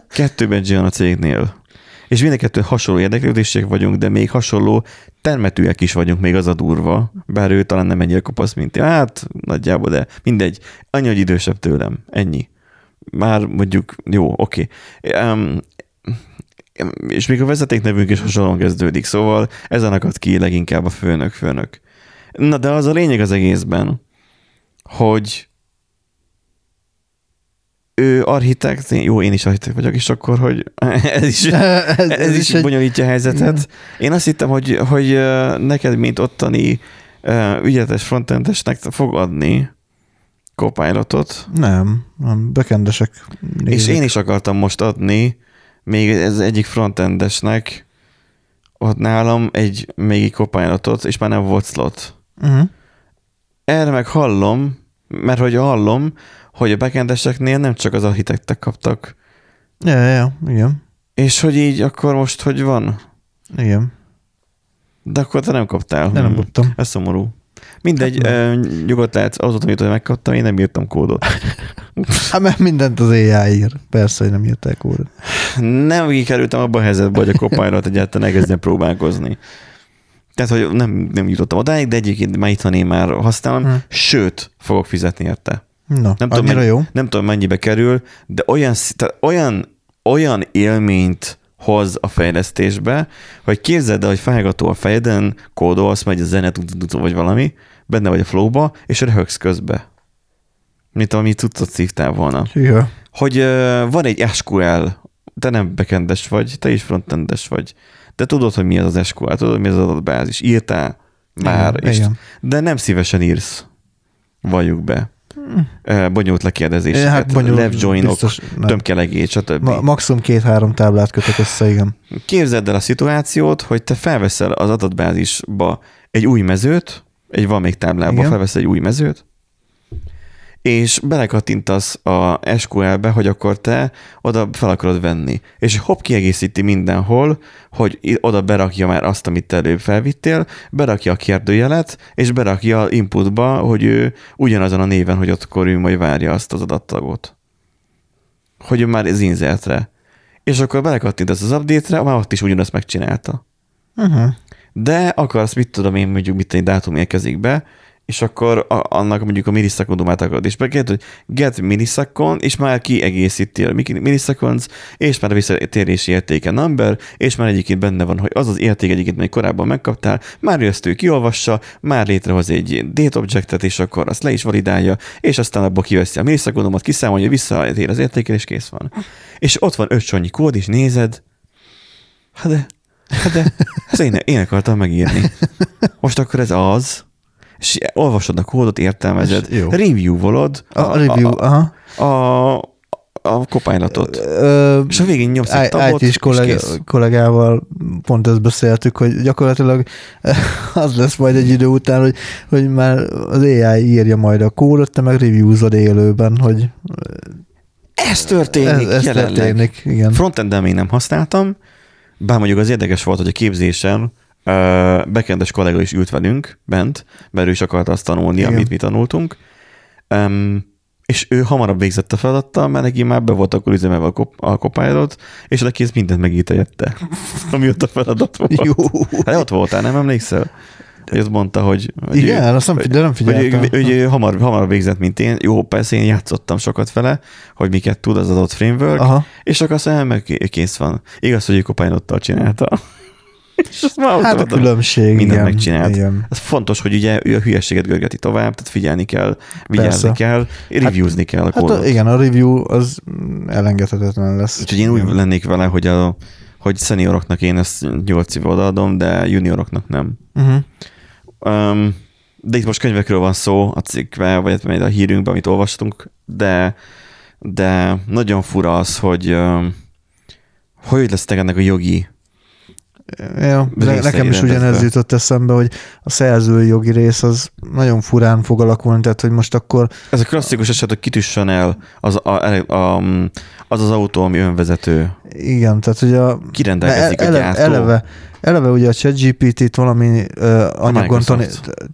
Kettő Benji van a cégnél. És mind a kettő hasonló érdeklődések vagyunk, de még hasonló termetűek is vagyunk, még az a durva. Bár ő talán nem ennyire kopasz, mint én. Hát, nagyjából, de mindegy. Annyi, hogy idősebb tőlem. Ennyi. Már mondjuk, jó, oké. Okay. Um, és még a vezetéknevünk is hasonlóan kezdődik, szóval ezen akad ki leginkább a főnök, főnök. Na, de az a lényeg az egészben, hogy ő architekt, én- jó, én is architekt vagyok, és akkor, hogy ez is, ez, ez is, egy- bonyolítja a helyzetet. Én azt hittem, hogy, hogy neked, mint ottani ügyeletes frontendesnek fog adni copilotot, Nem, nem, bekendesek. és én is akartam most adni még ez egyik frontendesnek ott nálam egy még egy copilotot, és már nem volt slot. Uh-huh. Erre meg hallom, mert hogy hallom, hogy a backendeseknél nem csak az architektek kaptak, Ja, ja, ja, igen. és hogy így akkor most hogy van? Igen. De akkor te nem kaptál. De nem Hmm. kaptam. Ez szomorú. Mindegy, Hát nyugodt lehet, az volt, hogy megkaptam, én nem írtam kódot. Hát mert mindent az AI ír. Persze, hogy nem írták kódot. Nem kerültem abba a helyzetbe, hogy a copilot egyáltalán elkezdjen próbálkozni. Tehát, hogy nem, nem jutottam odáig, de egyébként már itt van, én már használom, Hm. sőt, fogok fizetni érte. Na, Nem tudom, mennyi, jó. nem tudom, mennyibe kerül, de olyan, tehát olyan, olyan élményt hoz a fejlesztésbe, hogy képzeld el, hogy felgató a fejeden, kódolsz, megy a zene, vagy valami, benne vagy a flowba, és röhögsz közbe. Mint ami tudtad szívtál volna. Ja. Hogy uh, van egy SQL, te nem backendes vagy, te is frontendes vagy, de tudod, hogy mi az az SQL, tudod, mi az az adatbázis, írtál már, Igen, és, igen. de nem szívesen írsz, valljuk be. Uh, bonyolult lekérdezéseket, Hát bonyolult, left joinok, tömkelegét, stb. Ma- maximum két-három táblát kötök össze, igen. Képzeld el a szituációt, hogy te felveszel az adatbázisba egy új mezőt, egy még táblába, Igen. felveszel egy új mezőt, és belekattintasz a SQL-be, hogy akkor te oda fel akarod venni. És hopp kiegészíti mindenhol, hogy oda berakja már azt, amit te előbb felvittél, berakja a kérdőjelet, és berakja inputba, hogy ő ugyanazon a néven, hogy ott akkor ő majd várja azt az adattagot. Hogy ő már az insertre. És akkor belekattintasz az update-re, már ott is ugyanazt megcsinálta. Uh-huh. de akarsz, mit tudom én, mondjuk mit egy dátum érkezik be, és akkor a, annak mondjuk a millisekundomát akarod, és megkérdez, hogy get millisecond, és már kiegészíti a milliseconds, és már a visszatérési értéke number, és már egyébként benne van, hogy az az érték egyébként, még korábban megkaptál, már ezt ő kiolvassa, már létrehoz egy date objectet, és akkor azt le is validálja, és aztán abból kiveszi a millisekundomat, kiszámolja, visszatér az értéke, és kész van. És ott van öt kód, és nézed, hát de, hát de, ezt én, én akartam megírni. Most akkor ez az, és olvasod a kódot, értelmezed, review-volod A, a review, aha. a, a Ö, és a végén nyomsz egy tabot, IT-s és kész. kollégával pont ezt beszéltük, hogy gyakorlatilag az lesz majd egy idő után, hogy, hogy már az AI írja majd a kódot, te meg reviewzod élőben, hogy Ez történik ez, ez jelenleg. történik. Igen. Frontenden még nem használtam, bár mondjuk az érdekes volt, hogy a képzésen ö, backend-es kollega is ült velünk bent, mert ő is akarta azt tanulni, Igen. amit mi tanultunk. Um, és ő hamarabb végzett a feladattal, mert neki már be volt akkor üzemelve a, kop- a copilot, és neki ez mindent megírta jette, ami ott a feladat volt. Jó. Hát ott voltál, nem emlékszel? Hogy azt mondta, hogy... hogy Igen, ő, azt nem, hogy- de nem hogy, figyeltem. hogy ő hamar, hamar végzett, mint én. Jó, persze én játszottam sokat vele, hogy miket tud az adott framework, Aha. és akkor azt mondja, kész van. Igaz, hogy ő copilottal csinálta. És Hát a különbség, mindent igen. megcsinált. igen. Ez fontos, hogy ugye ő a hülyeséget görgeti tovább, tehát figyelni kell, vigyázni Persze. kell, reviewzni kell a Hát a, igen, a review az elengedhetetlen lesz. Úgyhogy én úgy Igen. lennék vele, hogy, a, hogy senioroknak én ezt 8 év odaadom, de junioroknak nem. Uh-huh. Um, de itt most könyvekről van szó a cikkben, vagy majd a hírünkben, amit olvastunk, de, de nagyon fura az, hogy um, hogy lesz ennek a jogi Ja, ne, nekem is ugyanez jutott eszembe, hogy a szerzői jogi rész az nagyon furán fog alakulni, tehát hogy most akkor Ez a klasszikus eset, hogy kitüssön el az a, a, az, az autó, ami önvezető. igen, tehát hogy a Kirendelkezik a ele, gyártó. eleve, eleve ugye a ChatGPT-t valami uh, anyagon tani,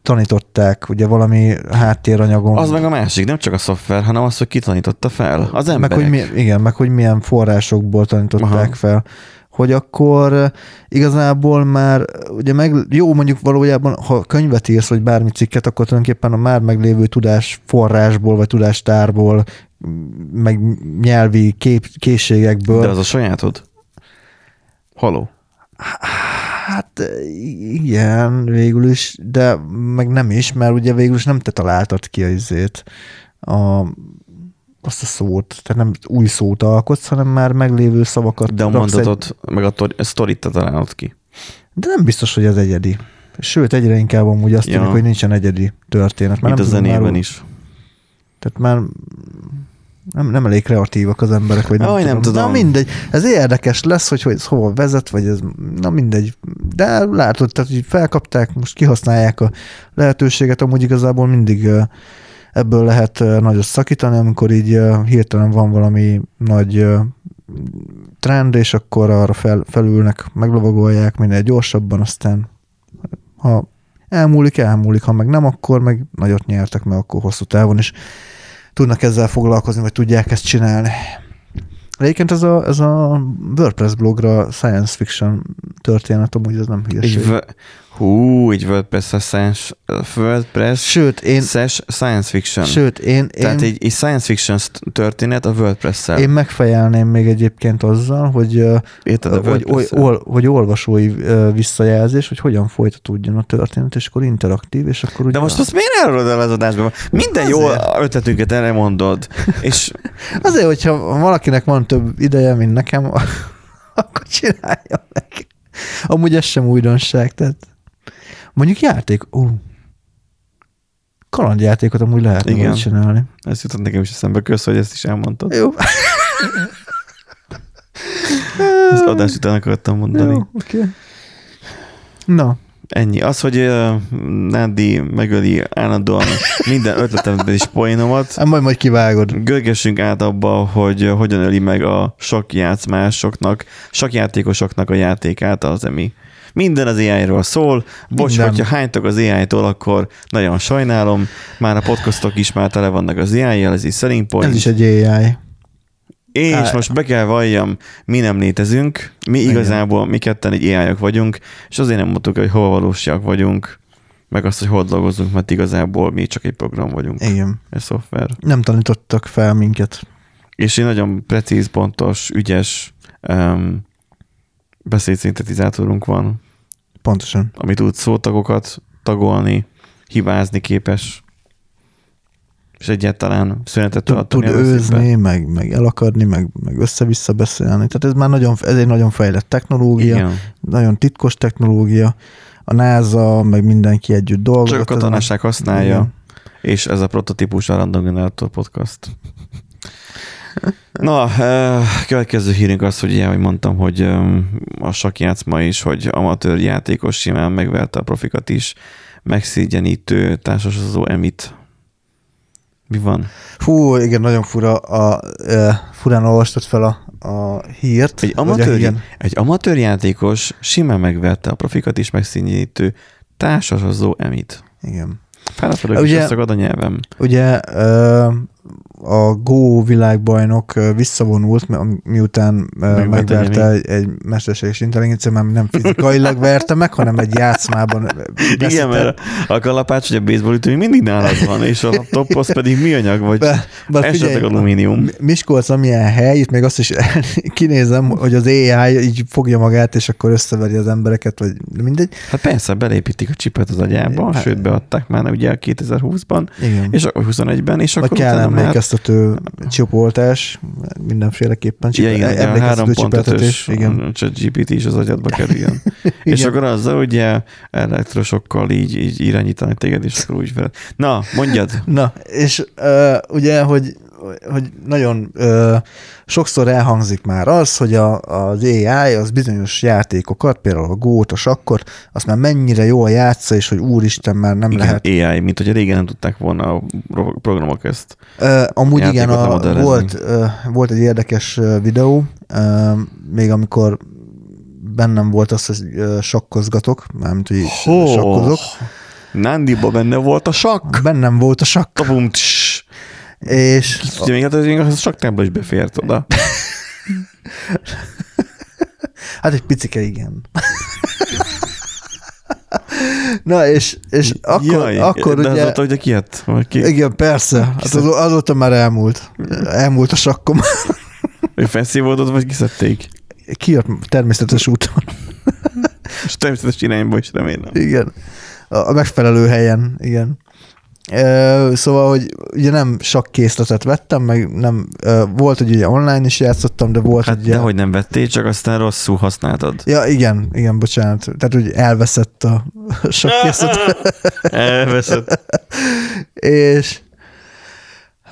tanították, ugye valami háttéranyagon. Az meg a másik, nem csak a szoftver, hanem az, hogy kitanította fel. Az meg emberek. hogy, mi, igen, meg hogy milyen forrásokból tanították. Aha. fel. Hogy akkor eh, igazából már, ugye meg, jó mondjuk valójában, ha könyvet írsz, vagy bármi cikket, akkor tulajdonképpen a már meglévő tudás forrásból, vagy tudástárból, m- meg nyelvi kép, készségekből. De az a sajátod? Haló? Hát igen, végül is, de meg nem is, mert ugye végül is nem te találtad ki a izét, a, azt a szót, tehát nem új szót alkotsz, hanem már meglévő szavakat De a mondatot, meg a tor- a sztorit találod ki. De nem biztos, hogy ez egyedi. Sőt, egyre inkább amúgy azt Ja. tűnik, hogy nincsen egyedi történet. Mint a nem tudom, zenében már, is. Tehát már nem, nem elég kreatívak az emberek, vagy nem, Aj, tudom. nem tudom. Na mindegy, ez érdekes lesz, hogy, hogy ez hova vezet, vagy ez, na mindegy. De látod, tehát hogy felkapták, most kihasználják a lehetőséget, amúgy igazából mindig ebből lehet nagyot szakítani, amikor így hirtelen van valami nagy trend, és akkor arra fel, felülnek, meglovagolják minél gyorsabban, aztán ha elmúlik, elmúlik, ha meg nem, akkor meg nagyot nyertek, mert akkor hosszú távon is tudnak ezzel foglalkozni, vagy tudják ezt csinálni. Egyébként ez a, ez a WordPress blogra science fiction történet, amúgy ez nem hülyeség. Hú, egy WordPress science, WordPress Sőt, én, science fiction. sőt, én, Tehát én, egy, egy science fiction történet a WordPress-szel. én megfejelném még egyébként azzal, hogy, Érted a hogy, ol, hogy olvasói visszajelzés, hogy hogyan folytatódjon a történet, és akkor interaktív, és akkor ugye... De most azt miért elrólod el az adásban? Minden jó ötletünket elmondod, és Azért, hogyha valakinek van több ideje, mint nekem, akkor csinálja meg. Amúgy ez sem újdonság, tehát mondjuk játék, ú, kalandjátékot amúgy lehetne Igen. Csinálni. ez jutott nekem is eszembe, kösz, hogy ezt is elmondtad. Jó, Az adás után akartam mondani. jó oké. Okay. Na, Ennyi. Az, hogy uh, Nádi megöli állandóan minden ötletemben is poénomat, hát majd majd kivágod. görgessünk át abba, hogy hogyan öli meg a sakjátszmásoknak, sakjátékosoknak a játékát az emi. Minden az AI-ról szól. Bocs, Minden. hogyha hánytok az AI-tól, akkor nagyon sajnálom. Már a podcastok is már tele vannak az AI-jel, ez is selling point. Ez is egy AI. És Á- most be kell valljam, mi nem létezünk, mi Igen. igazából, mi ketten egy ai vagyunk, és azért nem mondtuk, hogy hova valósiak vagyunk, meg azt, hogy hol dolgozunk, mert igazából mi csak egy program vagyunk, Igen. egy szoftver. Nem tanítottak fel minket. És egy nagyon precíz, pontos, ügyes um, beszédszintetizátorunk van, Pontosan. ami tud szótagokat tagolni, hibázni képes, és egyáltalán szünetet Tud, tud őzni, meg, meg elakadni, meg, meg össze-vissza beszélni. Tehát ez már nagyon, ez egy nagyon fejlett technológia, Igen. nagyon titkos technológia. A NASA, meg mindenki együtt dolgozott. Csak a katonaság használja, Igen. és ez a prototípus a Random Generator Podcast. Na, következő hírünk az, hogy ugye, hogy mondtam, hogy a sakjátszma is, hogy amatőr játékos simán megverte a profikat is, megszégyenítő társasozó Emit. Mi van? Fú, igen, nagyon fura. A, e, furán olvastad fel a, a hírt. Egy amatőr, híren. egy amatőr játékos simán megverte a profikat is megszégyenítő társasozó Emit. Igen. Fáradtad, Ugye- hogy összegad a nyelvem. Ugye ö, a Go világbajnok visszavonult, mi- miután ö, Megverte egy, egy mesterséges intelligencia, mert nem fizikailag verte meg, hanem egy játszmában Igen, veszített. mert a kalapács, vagy a baseball ütő mindig nálad van, és a laptop az pedig műanyag, vagy Be- be esetleg alumínium. Mi- Miskolc, amilyen hely, itt még azt is kinézem, hogy az AI így fogja magát, és akkor összeveri az embereket, vagy mindegy. Hát persze, belépítik a csipet az agyába, Hát- sőt beadták már ugye a 2020-ban, Igen. és akkor 21-ben, és Vagy akkor kell utána már emlékeztető csipoltás, mindenféleképpen. Ja, igen, a emlékeztető csipeltetés. 3.5-ös Igen. ChatGPT is az agyadba kerüljön. és akkor azzal ugye elektrosokkal így, így irányítani téged, és akkor úgy fel. Na, mondjad. Na, és uh, ugye, hogy, hogy nagyon uh, sokszor elhangzik már az, hogy a, az AI az bizonyos játékokat, például a Go-t, a sakkot, azt már mennyire jól játsza, és hogy úristen, már nem Igen, lehet. AI, mint hogy régen nem tudták volna a pro- programok ezt. Uh, amúgy igen, a, volt, uh, volt egy érdekes videó, uh, még amikor bennem volt az, hogy sakkozgatok, mármint, hogy sakkozok. Nandiba benne volt a sakk. Bennem volt a sakk, Kapum, tss. És Kicsit még hát az még a saktábla is befért oda. Hát egy picike igen. Na, és, és akkor, Jaj, akkor de ugye... azóta ugye kijött? Vagy ki? Igen, persze. Hát az, azóta már elmúlt. Elmúlt a sakkom. Felszívódott, vagy kiszedték? Kijött természetes úton. És természetes irányba is remélem. Igen. A megfelelő helyen, igen. Szóval, hogy ugye nem sakkészletet vettem, meg nem, volt, hogy ugye online is játszottam, de volt, Hát hogy ugye... dehogy nem vettél, csak aztán rosszul használtad. Ja, igen, igen, bocsánat. Tehát, hogy elveszett a sakkészlet. Elveszett. és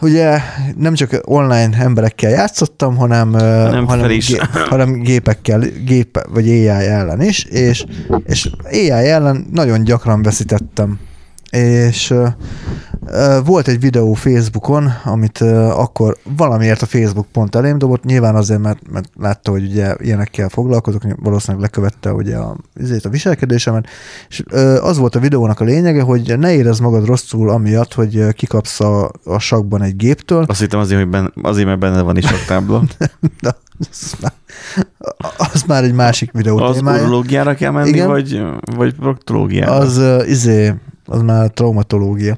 ugye nem csak online emberekkel játszottam, hanem, hanem, fel hanem, gé, hanem gépekkel, gép, vagy AI ellen is, és, és AI ellen nagyon gyakran veszítettem. És volt egy videó Facebookon, amit akkor valamiért a Facebook pont elém dobott, nyilván azért, mert, mert látta, hogy ugye ilyenekkel foglalkozok, valószínűleg lekövette ugye a, ezért a viselkedésemet, és az volt a videónak a lényege, hogy ne érezd magad rosszul amiatt, hogy kikapsz a, a sakban egy géptől, Azt hittem azért, hogy ben, azért, mert benne van is saktábla. Na, az, már, az már egy másik videó Az témája. urológiára kell menni, Igen. vagy, vagy proktológiára? Az uh, izé, az már traumatológia.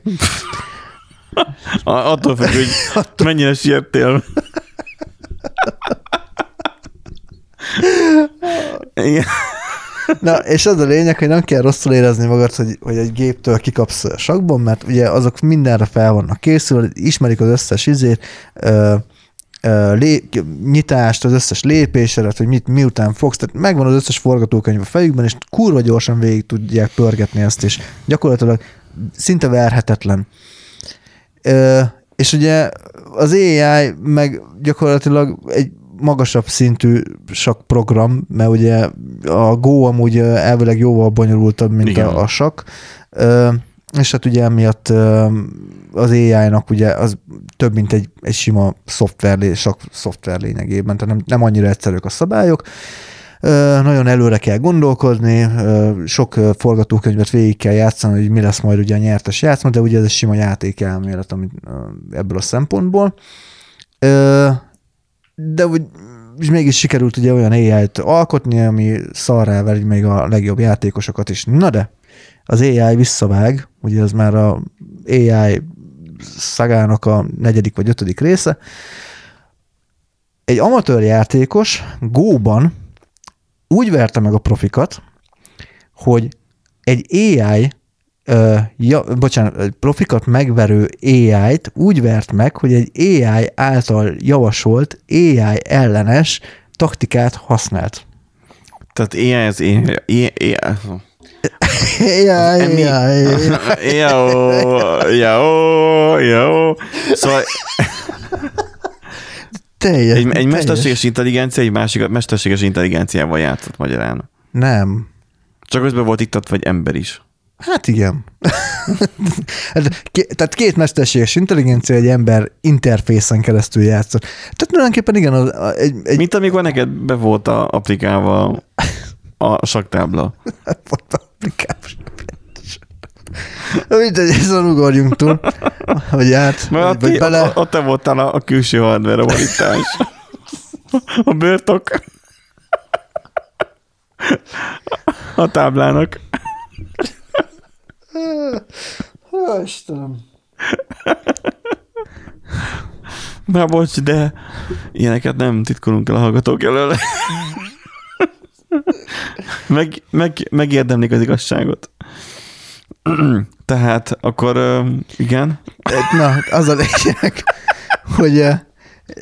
Attól függ, hogy mennyire siettél. Igen. Na, és az a lényeg, hogy nem kell rosszul érezni magad, hogy, hogy egy géptől kikapsz a sakban, mert ugye azok mindenre fel vannak készülve, ismerik az összes izét, ö, lé, nyitást, az összes lépésedet, hogy mit, miután fogsz, tehát megvan az összes forgatókönyv a fejükben, és kurva gyorsan végig tudják pörgetni ezt, és gyakorlatilag szinte verhetetlen. Ö, és ugye az AI meg gyakorlatilag egy magasabb szintű sakk program, mert ugye a Go amúgy elvileg jóval bonyolultabb, mint Igen. a, a sakk. Ö, és hát ugye emiatt az AI-nak ugye az több, mint egy, egy sima szoftver, sakk szoftver lényegében, tehát nem, nem annyira egyszerűek a szabályok. Nagyon előre kell gondolkozni, ö, sok forgatókönyvet végig kell játszani, hogy mi lesz majd ugye a nyertes játszma, de ugye ez egy sima játékelmélet amit, ebből a szempontból. De úgy és mégis sikerült ugye olyan AI-t alkotni, ami szarrá veri még a legjobb játékosokat is. Na de, az AI visszavág, ugye az már a AI szagának a negyedik vagy ötödik része. Egy amatőr játékos Go-ban úgy verte meg a profikat, hogy egy AI ö, ja, bocsánat, egy profikat megverő AI-t úgy vert meg, hogy egy AI által javasolt AI ellenes taktikát használt. Tehát ilyen az én... Ilyen, ilyen. AI, AI. Jó, jó, jó. Szóval Teljes, egy, egy teljes. mesterséges intelligencia egy másik mesterséges intelligenciával játszott magyarán. Nem. Csak közben volt iktatva egy ember is. Hát igen. Hát Tehát két mesterséges intelligencia egy ember interfészen keresztül játszott. Tehát tulajdonképpen igen, az, a- egy, egy Mint amikor neked be volt a applikálva a saktábla. Mindegy, ezen ugorjunk túl. Vagy át, Mert vagy, ott, vagy bele. ott, ott te voltál a, a külső hardware a borítás. A bőrtok. A táblának. Ó, Istenem. Na bocs, de ilyeneket nem titkolunk el a hallgatók elől. Meg, meg, megérdemlik az igazságot. Tehát akkor igen, Na, az a lényeg, hogy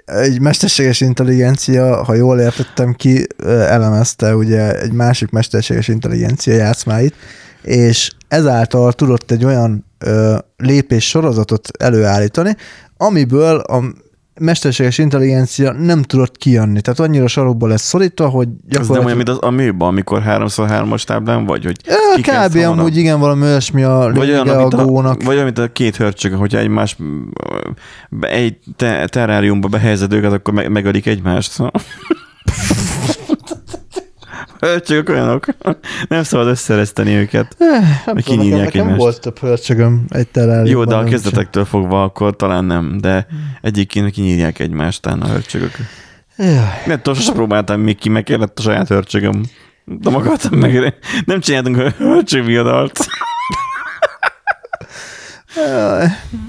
egy mesterséges intelligencia, ha jól értettem ki, elemezte ugye egy másik mesterséges intelligencia játszmáit, és ezáltal tudott egy olyan lépés sorozatot előállítani, amiből a mesterséges intelligencia nem tudott kijönni. Tehát annyira sarokba lesz szorítva, hogy ez nem gyakorlatilag... olyan, mint az a műban, amikor 3x3-as táblán vagy, hogy Ja, kb. amúgy igen, valami olyasmi a Vagy olyan, a mint a, gónak. vagy olyan, mint a két hörcsög, hogyha egymás egy te, terráriumba behelyezed őket, akkor me- megölik egymást. Hörcsögök olyanok. Nem szabad összereszteni őket. Nem Meg kinyírják nekem, nekem egymást. volt több hörcsögöm egy terráriumban. Jó, de a kezdetektől fogva akkor talán nem, de egyébként kinyírják egymást, a hörcsögök. sem. Nem tudom, sosem próbáltam még ki, meg kellett a saját hörcsögöm. Nem akartam meg, nem csináltunk hörcsögviadalt.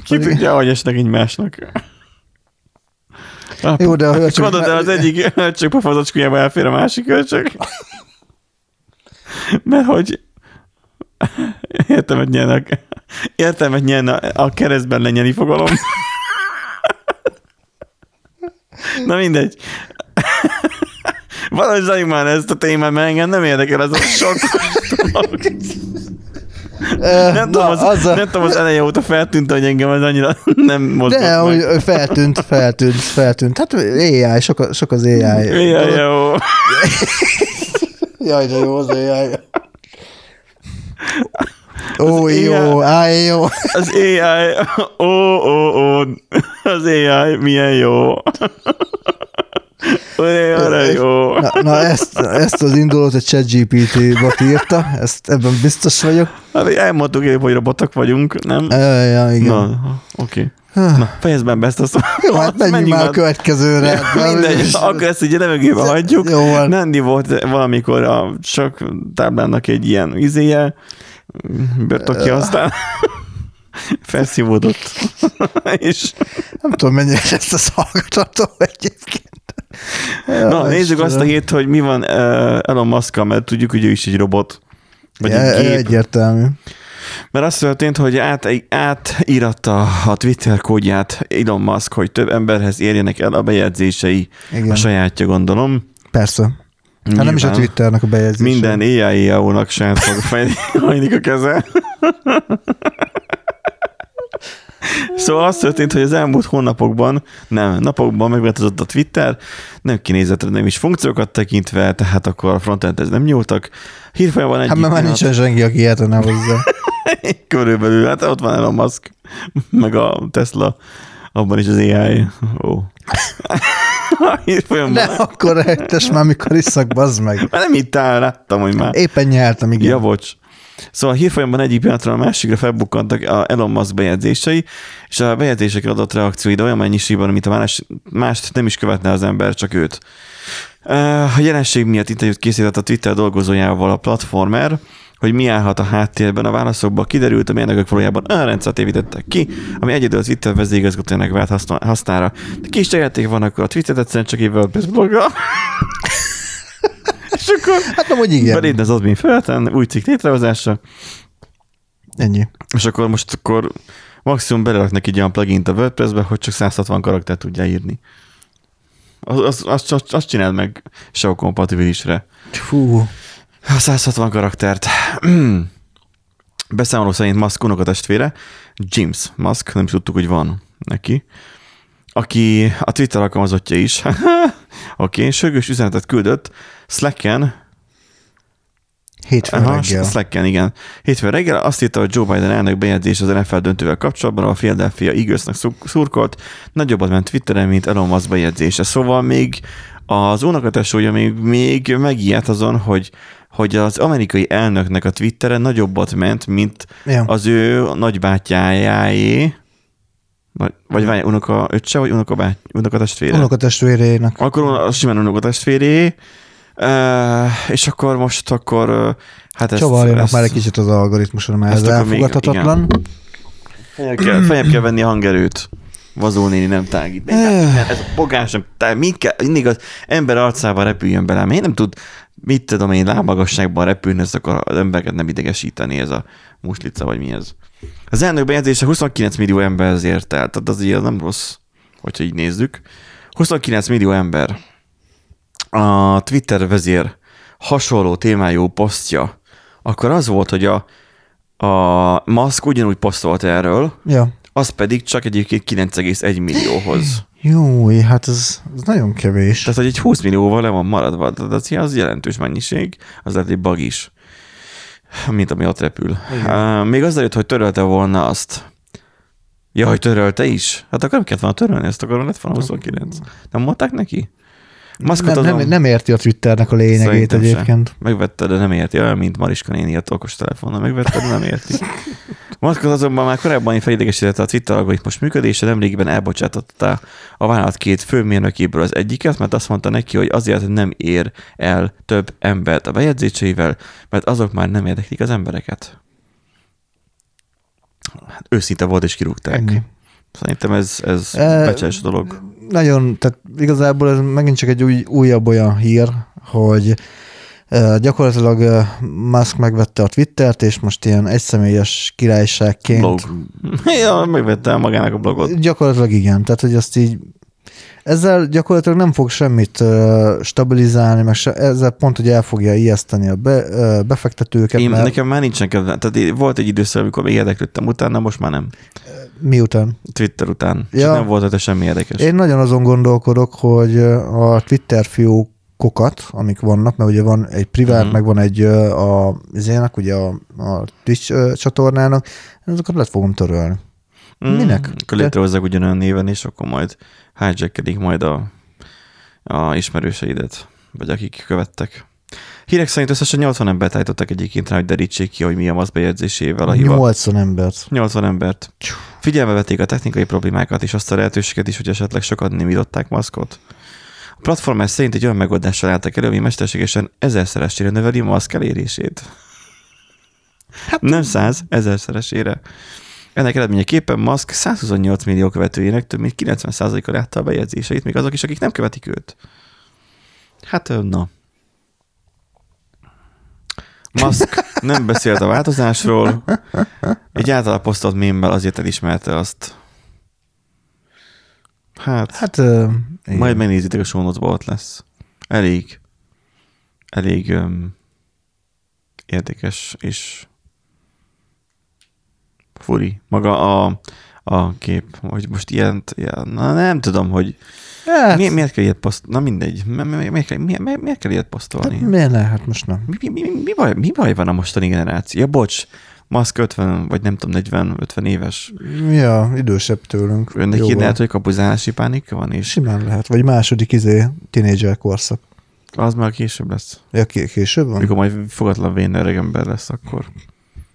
Ki tudja, hogy esnek egymásnak. Jó, de a hörcsög- Mondod, de az egyik hörcsög pofazocskujába elfér a másik hörcsög. Mert hogy nyernek. Értem, hogy nyerne a keresztben lenyeni fogalom. Na mindegy. Valahogy zajunk már ezt a témát, mert engem nem érdekel ez a sok Nem, tudom, az, az a- nem tudom, az eleje óta feltűnt, hogy engem az annyira nem mozgott De, meg. hogy feltűnt, feltűnt, feltűnt. Hát AI, sok, a- sok az AI. Ja, jó. Jaj, de jó az AI. Ó, jó, áj, jó. Az AI, ó, ó, ó, az AI milyen jó. Olyan, arra jó. Na, na ezt, ezt az indulót a ChatGPT bot írta, ezt ebben biztos vagyok. Hát elmondtuk épp, hogy robotok vagyunk, nem? Ja, ja, igen. Na, oké. Na, fejezd be ezt a szót. Jó, hát menjünk már a következőre. Mert Mindegy, úgyis- akkor ezt így levegőbe hagyjuk. Jó van. Nandi volt valamikor a sok táblának egy ilyen izéje, börtökje aztán felszívódott. És Nem tudom, mennyire ezt az hallgatható egyébként. Na, nézzük azt a hét, hogy mi van Elon musk mert tudjuk, hogy ő is egy robot. Vagy Ja, egy gép. egyértelmű. Mert az történt, hogy át, átíratta a Twitter kódját Elon Musk, hogy több emberhez érjenek el a bejegyzései. Igen. A sajátja gondolom. Persze. Hát nem is a Nyilván. Twitternek a bejegyzése. Minden AI-nak saját fog fejni, hajlik a keze. Szóval az történt, hogy az elmúlt hónapokban, nem, napokban megváltozott a Twitter, nem kinézetre, nem is funkciókat tekintve, tehát akkor a frontendhez nem nyúltak. Hírfolyamban egy Hát mert már nincsen senki, aki értene hozzá. Körülbelül, hát ott van Elon Musk, meg a Tesla, abban is az AI. Ó. A. De akkor tess már, mikor iszak, bazd meg. Már nem hittál, láttam, hogy már. Éppen nyertem, igen. Ja, bocs. Szóval hírfolyamban egyik pillanatról a másikra felbukkantak a Elon Musk bejegyzései, és a bejegyzésekre adott reakciói de olyan mennyiségben, amit a más, mást nem is követne az ember, csak őt. A jelenség miatt interjút készített a Twitter dolgozójával a platformer, hogy mi állhat a háttérben. A válaszokban kiderült, a mérnökök valójában olyan rendszert építettek ki, ami egyedül az Twitter vezérigazgatójának vált hasznára. De kis teheték van akkor a Twitter egyszerűen csak WordPress blogra. És akkor Hát nem, hogy igen. belépne az admin feleten, új cikk létrehozása, Ennyi. és akkor most akkor maximum beleraknak egy olyan plugin a WordPressbe, hogy csak 160 karaktert tudja írni. Azt az, az, az, azt csináld meg SEO kompatibilisre. Fú. A 160 karaktert. Beszámoló szerint Musk unokatestvére, James Musk, nem is tudtuk, hogy van neki, aki a Twitter alkalmazottja is, okay, sürgős üzenetet küldött Slacken, Hétfőn Aha, reggel. Slacken, igen. Hétfőn reggel azt írta, hogy Joe Biden elnök bejegyzés az NFL döntővel kapcsolatban, a Philadelphia Eaglesnek szur- szurkolt, nagyobbat ment Twitteren, mint Elon Musk bejegyzése. Szóval még az unokatesója még, még megijedt azon, hogy, hogy az amerikai elnöknek a Twitteren nagyobbat ment, mint Ja. az ő nagybátyájáé, vagy, vagy várj, unoka öccse, vagy unoka, báty, unoka testvére? Unokatestvérének. Akkor a simán unokatestvéré, uh, és akkor most akkor, uh, hát ezt... Csavarjanak ezt már egy kicsit az algoritmuson, mert ez elfogadhatatlan. feljebb kell, feljebb kell venni a hangerőt. Vazó néni nem tágít. Ez a pogás nem tágít. Kell, mindig az ember arcába repüljön bele. Miért nem tud, mit tudom én, lábmagasságban repülni, ezt akkor az embereket nem idegesíteni ez a muslica, vagy mi ez. Az elnök bejegyzése 29 millió emberhez ért el, tehát az ilyen nem rossz, hogyha így nézzük. 29 millió ember. A Twitter vezér hasonló témájú posztja, akkor az volt, hogy a, a Musk ugyanúgy posztolt erről, Ja. az pedig csak egyébként 9,1 millióhoz. Jó, hát ez, ez nagyon kevés. Tehát, hogy egy 20 millióval le van maradva, tehát az, az jelentős mennyiség, az lehet egy bug is, mint ami ott repül. Uh, még azzal jött, hogy törölte volna azt. Ja, hogy törölte is? Hát akkor nem kellett volna törölni, ezt akkor lett volna 29. Nem mondták neki? Maszkot nem, nem, nem érti a Twitternek a lényegét Szerintem sem. egyébként. Megvette, de nem érti. Olyan, mint Mariska néni a okos telefonnal. Megvette, de nem érti. Maszkot azonban már korábban felidegesítette a Twitter algoritmus működése, nemrégiben elbocsátotta a vállalat két főmérnökéből az egyiket, mert azt mondta neki, hogy azért nem ér el több embert a bejegyzéseivel, mert azok már nem érdeklik az embereket. Hát őszinte volt, és kirúgták. Ennyi. Szerintem ez, ez E, becses dolog. Nagyon, tehát igazából ez megint csak egy új, újabb olyan hír, hogy gyakorlatilag Musk megvette a Twittert, és most ilyen egyszemélyes királyságként Blog. ja, megvette magának a blogot. Gyakorlatilag igen, tehát hogy azt így ezzel gyakorlatilag nem fog semmit uh, stabilizálni, meg se, ezzel pont, hogy el fogja ijeszteni a be, uh, befektetőket, Én, mert nekem már nincsen kedvem. Tehát volt egy időszak, amikor még érdeklődtem utána, most már nem. miután. Twitter után. Ja. Ja. nem volt rajta semmi érdekes. Én nagyon azon gondolkodok, hogy a Twitter fiókokat, amik vannak, mert ugye van egy privát, mm. meg van egy a, izének, ugye a, a Twitch csatornának, azokat le fogom törölni. minek? Mm, Akkor létrehozzák ugyanolyan néven, és akkor majd hijackedik majd a, a ismerőseidet, vagy akik követtek. Hírek szerint összesen 80 embert állítottak egyébként rá, hogy derítsék ki, hogy mi a MASZ bejegyzésével a hiba. 80 embert. 80 embert. Figyelme vették a technikai problémákat és azt a lehetőséget is, hogy esetleg sokan nem írották maszkot. A platformer szerint egy olyan megoldással álltak elő, ami mesterségesen ezerszeresére növeli maszk elérését. Hát, nem száz, ezerszeresére. Ennek eredményeképpen Musk 128 millió követőjének több mint 90%-a látta a bejegyzéseit, még azok is, akik nem követik őt. Hát, na. Musk nem beszélt a változásról, egy általa posztolt mémmel azért elismerte azt. Hát, Hát, uh, majd megnézitek a show notes-ba, ott lesz. Elég, elég um, érdekes és furi. Maga a, a kép, hogy most ilyen, ilyen na nem tudom, hogy hát, mi, miért kell ilyet poszt, na mindegy, mi, mi, miért, kell, mi, mi, miért kell ilyet posztolni? hát miért ne? Hát most nem. Mi, mi, mi, mi, baj, mi baj van a mostani generáció? Ja, bocs, Musk 50, vagy nem tudom, 40-50 éves. Ja, idősebb tőlünk. Önnek így lehet, hogy kapuzálási pánika van, és Simán lehet. Vagy második izé, tinédzser korszak. az már később lesz. Ja, ké- később van? Amikor majd fogatlan vén öreg ember lesz, akkor.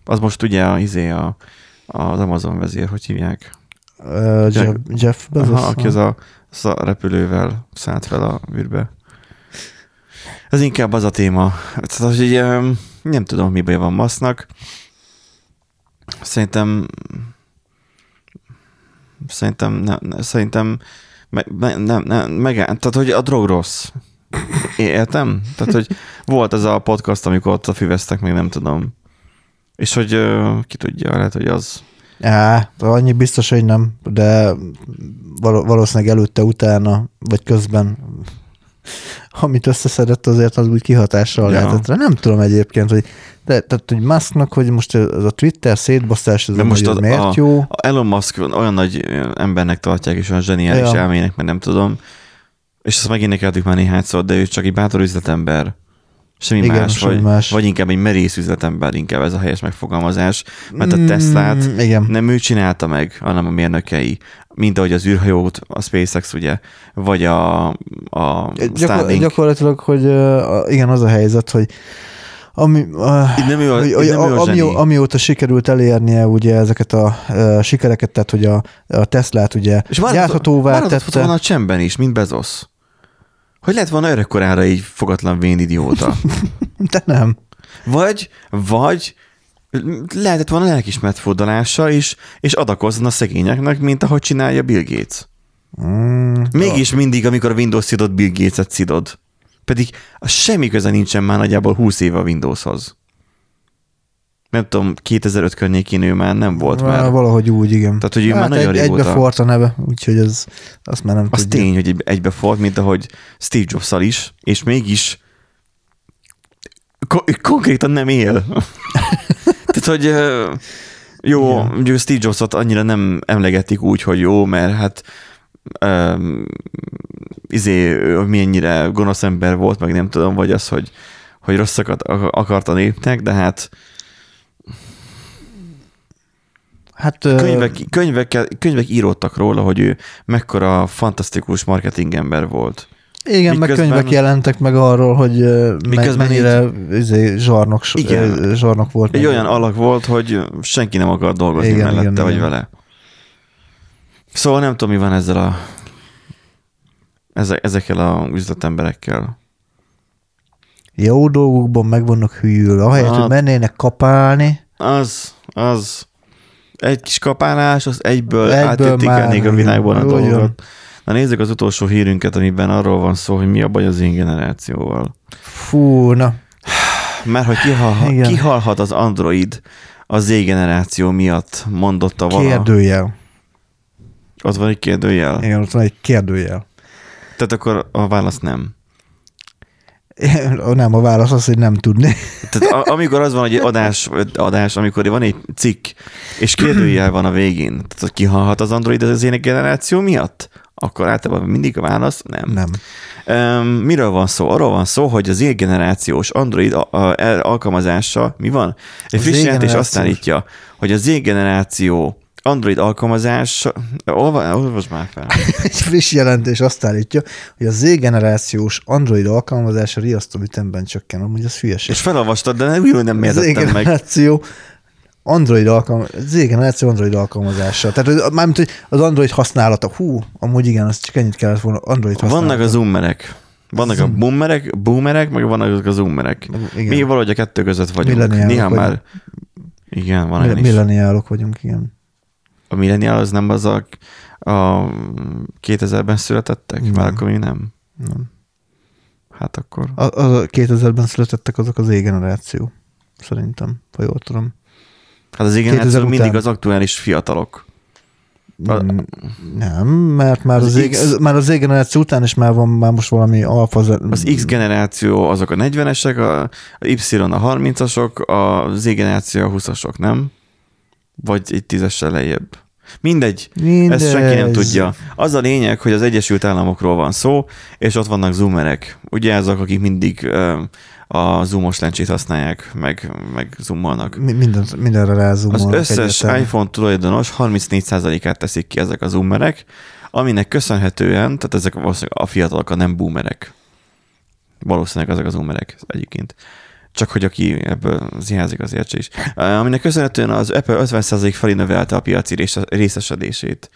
Az most ugye a, izé a, az Amazon vezér, hogy hívják? Uh, Jeff, Jeff Bezos. Aha, aki az a, az a repülővel szállt fel a űrbe. Ez inkább az a téma. Tehát, hogy nem tudom, mi baj van Masznak. Szerintem szerintem nem, nem szerintem me, me, nem, nem, meg, tehát, hogy a drog rossz. Értem? Tehát, hogy volt ez a podcast, amikor ott a füvesztek, még nem tudom. És hogy ki tudja, lehet, hogy az Á, annyi biztos, hogy nem, de val- valószínűleg előtte, utána, vagy közben, amit összeszedett, azért az úgy kihatással Ja. lehetett rá. Nem tudom egyébként, hogy de, tehát, hogy Musknak, hogy most ez a Twitter szétbasztás, ez De most az- miért a- jó? A Elon Musk olyan nagy embernek tartják, és olyan zseniális Ja. elmének, mert nem tudom. És ezt megint nekeltük már néhányszor, de ő csak egy bátor üzletember. Semmi Igen, más, semmi vagy, más. vagy inkább egy merész üzletember, inkább ez a helyes megfogalmazás. Mert a Teslát Mm, igen. nem ő csinálta meg, hanem a mérnökei. Mint ahogy az űrhajót, a SpaceX ugye, vagy a, a Gyakor- Starlink. gyakorlatilag, hogy igen, az a helyzet, hogy ami, uh, nem ő a, hogy, hogy nem ő a ami, amióta sikerült elérnie ugye ezeket a uh, sikereket, tehát hogy a, a Teslát ugye És gyárthatóvá tette. volna a csendben is, mint Bezos. Hogy lett volna örökkorára így fogatlan vén idióta? De nem. Vagy, vagy lehetett volna lelkismert fordalása is, és adakozzon a szegényeknek, mint ahogy csinálja Bill Gates. Mm, Mégis mindig, amikor a Windows szidod, Bill Gates-et szidod. Pedig a semmi köze nincsen már nagyjából 20 éve a Windowshoz. Nem tudom, 2005 környékén ő már nem volt Val- már. Valahogy úgy, igen. Tehát, hogy ő már nagyon egy, régóta- Egybe forrt a neve, úgyhogy ez, azt már nem Az tudja. tény, hogy egy- egybe fog, mint ahogy Steve jobs is, és mégis ko- konkrétan nem él. Tehát, hogy jó, Igen. ugye Steve Jobsot annyira nem emlegetik úgy, hogy jó, mert hát um, izé, ő mennyire gonosz ember volt, meg nem tudom, vagy az, hogy, hogy rosszakat ak- akart a népnek, de hát Hát, könyvek, könyvek, könyvek íródtak róla, hogy ő mekkora fantasztikus marketing ember volt. igen, meg miközben- könyvek jelentek meg arról, hogy Miközben mennyire izé, zsarnok, Igen. zsarnok volt. Egy meg. olyan alak volt, hogy senki nem akar dolgozni Igen, mellette, igen, vagy igen. vele. Szóval nem tudom, mi van ezzel a eze- ezekkel a üzletemberekkel. Jó dolgokban meg vannak hűlve. Ahelyett, Hát- hogy mennének kapálni, Az, az egy kis kapálás, az egyből, Egyből már, a világban a dolgot. Na nézzük az utolsó hírünket, amiben arról van szó, hogy mi a baj az én generációval. fú, na, Mert hogy kihalhat, Igen. kihalhat az Android a Z generáció miatt, mondotta vala. kérdőjel. Ott van egy kérdőjel. Igen, ott van egy kérdőjel. Tehát akkor a válasz nem. Nem, a válasz az, hogy nem tudni. Tehát a, amikor az van, hogy egy adás, adás, amikor van egy cikk, és kérdőjel van a végén, tehát kihalhat az Android az én generáció miatt, akkor általában mindig a válasz nem. Nem. Um, miről van szó? Arról van szó, hogy az Z-generációs Android a, a, alkalmazása, mi van? Egy friss jelentés azt állítja, hogy a Z-generáció Android alkalmazása, olva, olvasd már fel. Egy friss jelentés azt állítja, hogy a Z-generációs Android alkalmazása riasztó ütemben csökken. Amúgy az hülyeség. És felolvastad, de úgy nem értettem meg. Z-generáció Android alkalmaz, Z-generáció Android alkalmazása. Tehát mármint, hogy az Android használata, hú, amúgy igen, az csak ennyit kellett volna, Android használata. Vannak a zoomerek. Vannak a Zoom. boomerek, boomerek, meg vannak azok a zoomerek. Igen. Mi valahogy a kettő között vagyunk. Néha már... Igen, van Mill- olyan is. Milleniálok vagyunk, igen. A millenial az nem az a, a 2000-ben születettek? Nem. Már akkor mi nem? Nem. Hát akkor... A, az a 2000-ben születettek azok az Z-generáció. Szerintem, ha jól tudom. Hát az 2000 generáció mindig után. az aktuális fiatalok. Mm, Nem, mert már Az az, az, X- Z, már az Z-generáció után is már van már most valami alfa. Az X generáció azok a 40-esek, a, a Y a 30-asok, a Z generáció a 20-asok, nem? Vagy egy tízessel lejjebb. Mindegy, Mindegy. ezt senki nem tudja. Az a lényeg, hogy az Egyesült Államokról van szó, és ott vannak zoomerek. Ugye azok, akik mindig a zoomos lencsét használják, meg, meg zoomolnak. Mi- Minden, mindenre Az rázumolnak összes egyértelműen. iPhone tulajdonos 34%-át teszik ki ezek az zoomerek, aminek köszönhetően, tehát ezek a fiatalok, a nem boomerek. Valószínűleg ezek az zoomerek egyébként. Csak hogy aki ebből ziházik az értse is. Aminek köszönhetően az Apple 50% felé növelte a piaci részesedését.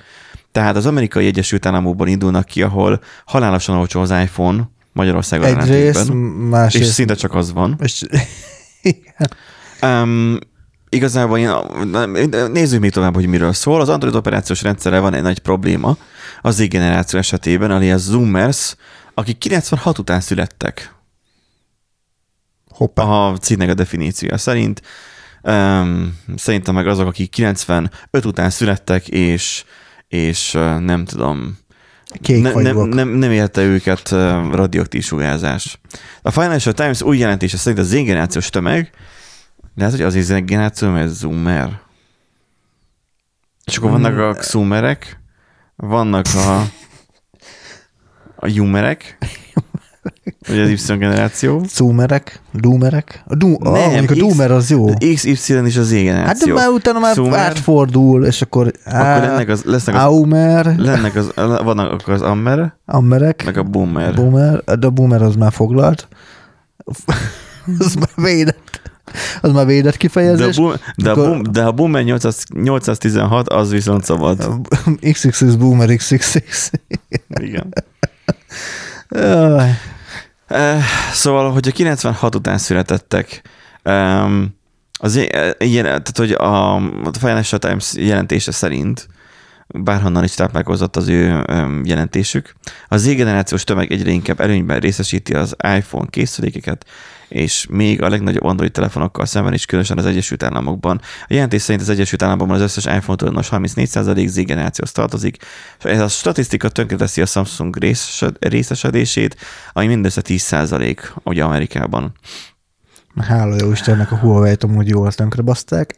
Tehát az amerikai Egyesült Államokból indulnak ki, ahol halálosan olcsó az iPhone Magyarországon Egyrészt, másrészt... És szinte csak az van. És, um, igazából én, nézzük még tovább, hogy miről szól. Az Android operációs rendszerre van egy nagy probléma az Z generáció esetében, alias Zoomers, akik 96 után születtek. Hoppá. A címnek a definíciója szerint. Um, szerintem meg azok, akik 95 után születtek, és, és nem tudom, Kék ne, nem, nem, nem érte őket radioaktív sugárzás. A Financial Times új jelentése szerint a Z generációs tömeg, lehet, hogy az generáció, mert zoomer. És akkor vannak a xoomerek, vannak a, a jumerek, Ugye az Y generáció. Zoomerek, doomerek. A, do, nem, ah, a doomer az jó. XY is az Z generáció. Hát de már utána már Zoomer. átfordul, és akkor... Á, akkor ennek az, lesznek az... Aumer. Lennek az, vannak akkor az Ammer. Ammerek. Meg a Boomer. Boomer. De a Boomer az már foglalt. az már védett. Az már védett kifejezés. De a, boom, de, akkor... a, boom, de a Boomer 800, 816 az viszont szabad. XXX Boomer XXX. Igen. Szóval, hogy a 96 után születettek, az ilyen, tehát, hogy a, a Financial Times jelentése szerint bárhonnan is táplálkozott az ő jelentésük. Az Z generációs tömeg egyre inkább előnyben részesíti az iPhone készülékeket, és még a legnagyobb Android telefonokkal szemben is, különösen az Egyesült Államokban. A jelentés szerint az Egyesült Államokban az összes iPhone tulajdonos 34% Z generációhoz tartozik, és ez a statisztika tönkreteszi a Samsung részesedését, ami mindössze 10% ugye Amerikában. Hála jó Istennek a Huawei-t amúgy jól tönkrebaszták.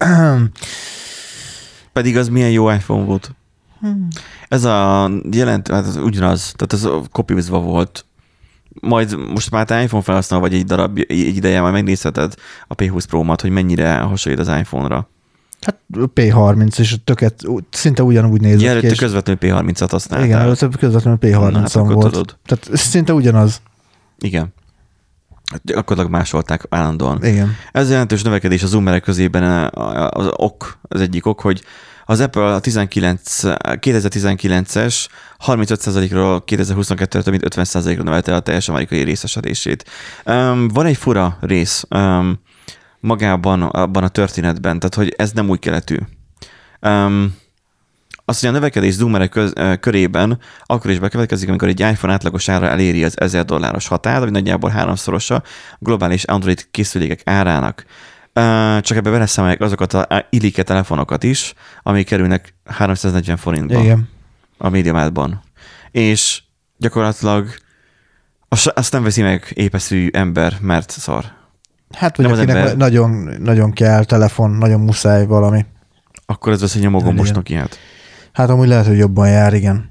Pedig az milyen jó iPhone volt. Hmm. Ez a jelent, hát az ugyanaz, tehát ez kopizva volt majd most már te iPhone felhasználó vagy egy darab egy ideje, majd megnézheted a P20 Pro-mat, hogy mennyire hasonlít az iPhone-ra. Hát P30, és töket szinte ugyanúgy nézett ja, ki. Előtte közvetlenül P30-at használtál. Igen, előtte közvetlenül P30-on hát volt. Tudod. Tehát szinte ugyanaz. Igen. Gyakorlatilag másolták állandóan. Igen. Ez jelentős növekedés az zoomerek közében az ok, az egyik ok, hogy az Apple a 19, 2019-es 35%-ról 2022-re több mint 50%-ra növelte a teljes amerikai részesedését. Um, van egy fura rész um, magában abban a történetben, tehát hogy ez nem új keletű. Um, az, hogy a növekedés zoomerek köz, körében akkor is bekövetkezik, amikor egy iPhone átlagos ára eléri az 1000 dolláros határt, vagy nagyjából háromszorosa globális Android készülékek árának. Csak ebbe beleszámolják azokat a illike telefonokat is, amik kerülnek 340 forintba Igen. a médiamátban. És gyakorlatilag azt nem veszi meg épeszű ember, mert szar. Hát, vagy nem akinek ember... nagyon, nagyon kell telefon, nagyon muszáj valami. Akkor ez veszi nyomogom most Nokiát. Hát amúgy lehet, hogy jobban jár, igen.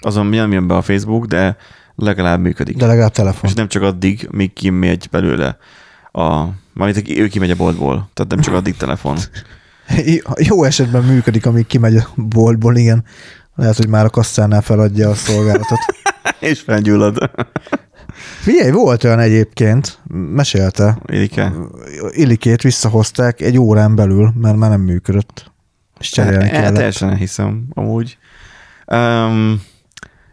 Azon mi jön be a Facebook, de legalább működik. De legalább telefon. És nem csak addig, míg kimegy belőle a Mármint ő kimegy a boltból, tehát nem csak addig telefon. Jó esetben működik, amíg kimegy a boltból, igen. Lehet, hogy már a kasszánál feladja a szolgálatot. És felgyullad. Figyelj, volt olyan egyébként, mesélte. Ilike? Ilikét visszahozták egy órán belül, mert már nem működött. És cserélni e, kellett. Teljesen hiszem, amúgy. Um,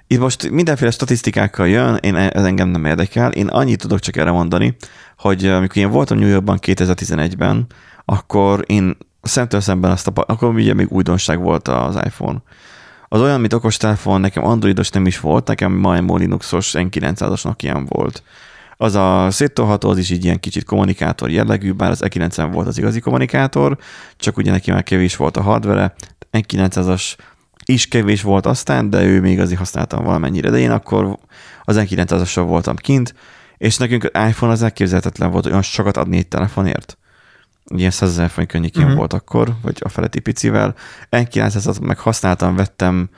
itt most mindenféle statisztikákkal jön, én ez engem nem érdekel. Én annyit tudok csak erre mondani, hogy amikor én voltam New Yorkban 2011-ben, akkor én szemtől szemben azt a, akkor ugye még újdonság volt az iPhone. Az olyan, mint okostelefon, nekem androidos nem is volt, nekem Maemo Linuxos N900-as Nokia volt. Az a széttolható, az is így ilyen kicsit kommunikátor jellegű, bár az E90 volt az igazi kommunikátor, csak ugye neki már kevés volt a hardware N900-as is kevés volt aztán, de ő még azért használtam valamennyire. De én akkor az N900-assal voltam kint, és nekünk az iPhone az elképzelhetetlen volt olyan sokat adni egy telefonért. Ilyen 100 ezer forint könnyékén uh-huh. volt akkor, vagy a feletti picivel. N900-at meg használtam, vettem,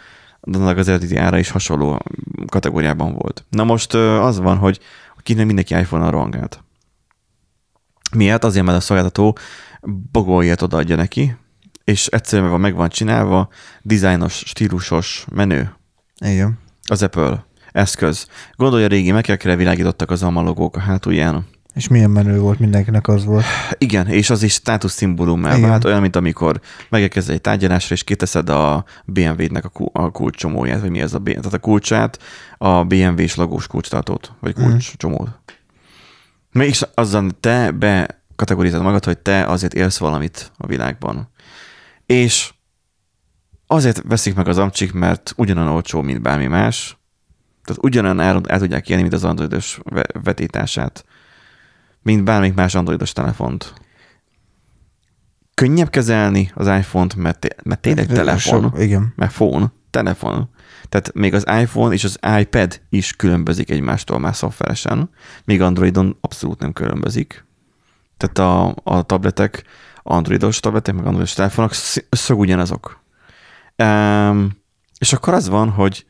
de annak az eredeti ára is hasonló kategóriában volt. Na most az van, hogy kinek mindenki iPhone-on rohangált. Miért? Azért, mert a szolgáltató bogóiát odaadja neki, és egyszerűen meg van csinálva, dizájnos, stílusos, menő. Igen. Az Apple eszköz. Gondolja, régi mekekre világítottak az alma logók a hátulján. És milyen menő volt, mindenkinek az volt. Igen, és az is státusz szimbólumá Igen. vált, olyan, mint amikor megérkezel egy tárgyalásra, és kiteszed a BMW-nek a, ku- a kulcscsomóját, vagy mi ez a, B- tehát a kulcsát, a BMW-s logós kulcstartót, vagy Mhm. kulcscsomót. Mégis azzal te bekategorizálod magad, hogy te azért élsz valamit a világban. És azért veszik meg az amcsik, mert ugyanan olcsó, mint bármi más. Tehát ugyanan el, el tudják élni, mint az androidos ve- vetítását, mint bármik más androidos telefont. Könnyebb kezelni az iPhone-t, mert, té- mert tényleg telefon, So, igen. mert phone, telefon. Tehát még az iPhone és az iPad is különbözik egymástól már szoftveresen, míg Androidon abszolút nem különbözik. Tehát a, a tabletek, androidos tabletek, meg androidos telefonok sz- szög ugyanazok. Um, és akkor az van, hogy,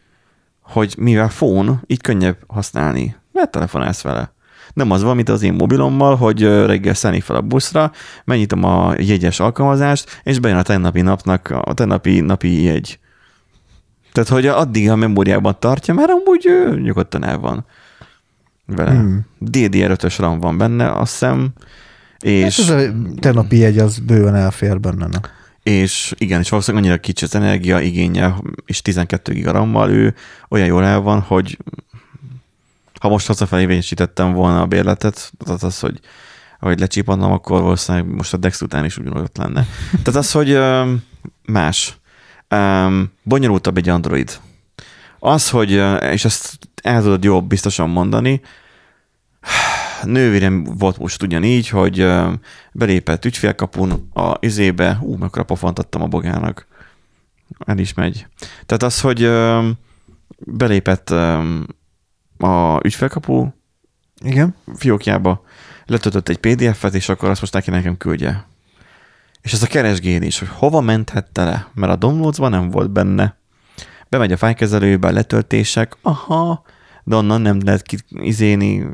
hogy mivel phone, így könnyebb használni, mert telefonálsz vele. Nem az van, mint az én mobilommal, hogy reggel szelni fel a buszra, megnyitom a jegyes alkalmazást, és bejön a tegnapi napnak a tegnapi napi jegy. Tehát, hogy addig a memóriában tartja, mert amúgy ő nyugodtan el van vele. Hmm. Hmm. DDR5-ös RAM van benne, azt hiszem, és... És ez a tegnapi jegy az bőven elfér benne. Na. És igen, és valószínűleg annyira kicsi az energia igénye, és 12 giga RAM-mal ő olyan jól el van, hogy ha most hazafelé vényesítettem volna a bérletet, tehát az, hogy ahogy lecsípannam, akkor valószínűleg most a Dex után is ugyanúgy ott lenne. Tehát az, hogy más. Bonyolultabb egy Android. Az, hogy, és ezt el tudod jobb biztosan mondani, nővérem volt most ugyanígy, hogy belépett ügyfélkapun a izébe, ú, mekkora pofont adtam a bogának. El is megy. Tehát az, hogy belépett a ügyfélkapu Igen. fiókjába, letöltött egy PDF-et, és akkor azt most neki nekem küldje. És ez a keresgélés, hogy hova menthette le, mert a downloadsban nem volt benne. Bemegy a fájkezelőbe, letöltések, aha, de onnan nem lehet ki, izéni,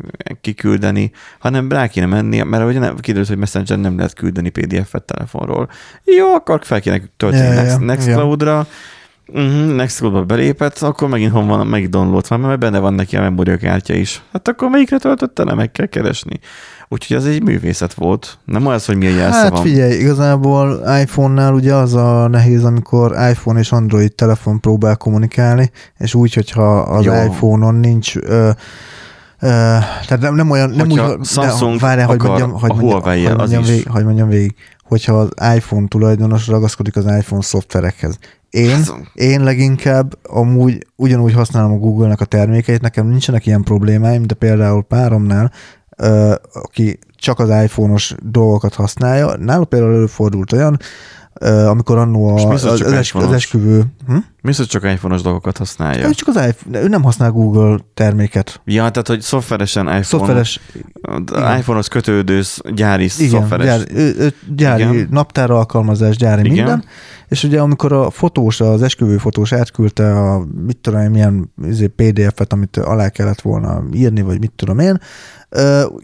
kiküldeni, hanem rá kéne menni, mert nem, kiderült, hogy Messenger nem lehet küldeni PDF-et telefonról. Jó, akkor fel kéne tölteni Ja, ja, Next, ja. Nextcloud-ra, Uh-huh, Nextcloud-ba belépett, akkor megint hon van, meg download van, mert benne van neki a memóriakártya is. Hát akkor melyikre töltötte le, meg kell keresni. Úgyhogy ez egy művészet volt. Nem az, hogy mi a jelsze Hát van. figyelj, igazából iPhone-nál ugye az a nehéz, amikor iPhone és Android telefon próbál kommunikálni, és úgy, hogyha az Jó. iPhone-on nincs ö, Ö, tehát nem, nem olyan, nem Hogyha úgy, Samsung várjál, hogy mondjam, hogy a mondjam, hogy mondjam, végig, hogy mondjam végig, hogyha az iPhone tulajdonos ragaszkodik az iPhone szoftverekhez. Én, én leginkább amúgy ugyanúgy használom a Google-nek a termékeit, nekem nincsenek ilyen problémáim, de például páromnál, ö, aki csak az iPhone-os dolgokat használja, nála például előfordult olyan, ö, amikor annó a, az, az, es, az esküvő, hm? Mi az, csak iPhone-os dolgokat használja? Ő csak az iPhone, ő nem használ Google terméket. Ja, tehát, hogy szoftveresen iPhone, Szoftveres, iPhone-hoz kötődő gyári igen, szoftveres. gyári, gyári Igen. naptár alkalmazás, gyári Igen. minden, és ugye amikor a fotós, az esküvő fotós átküldte a mit tudom én, milyen izé, PDF-et, amit alá kellett volna írni, vagy mit tudom én,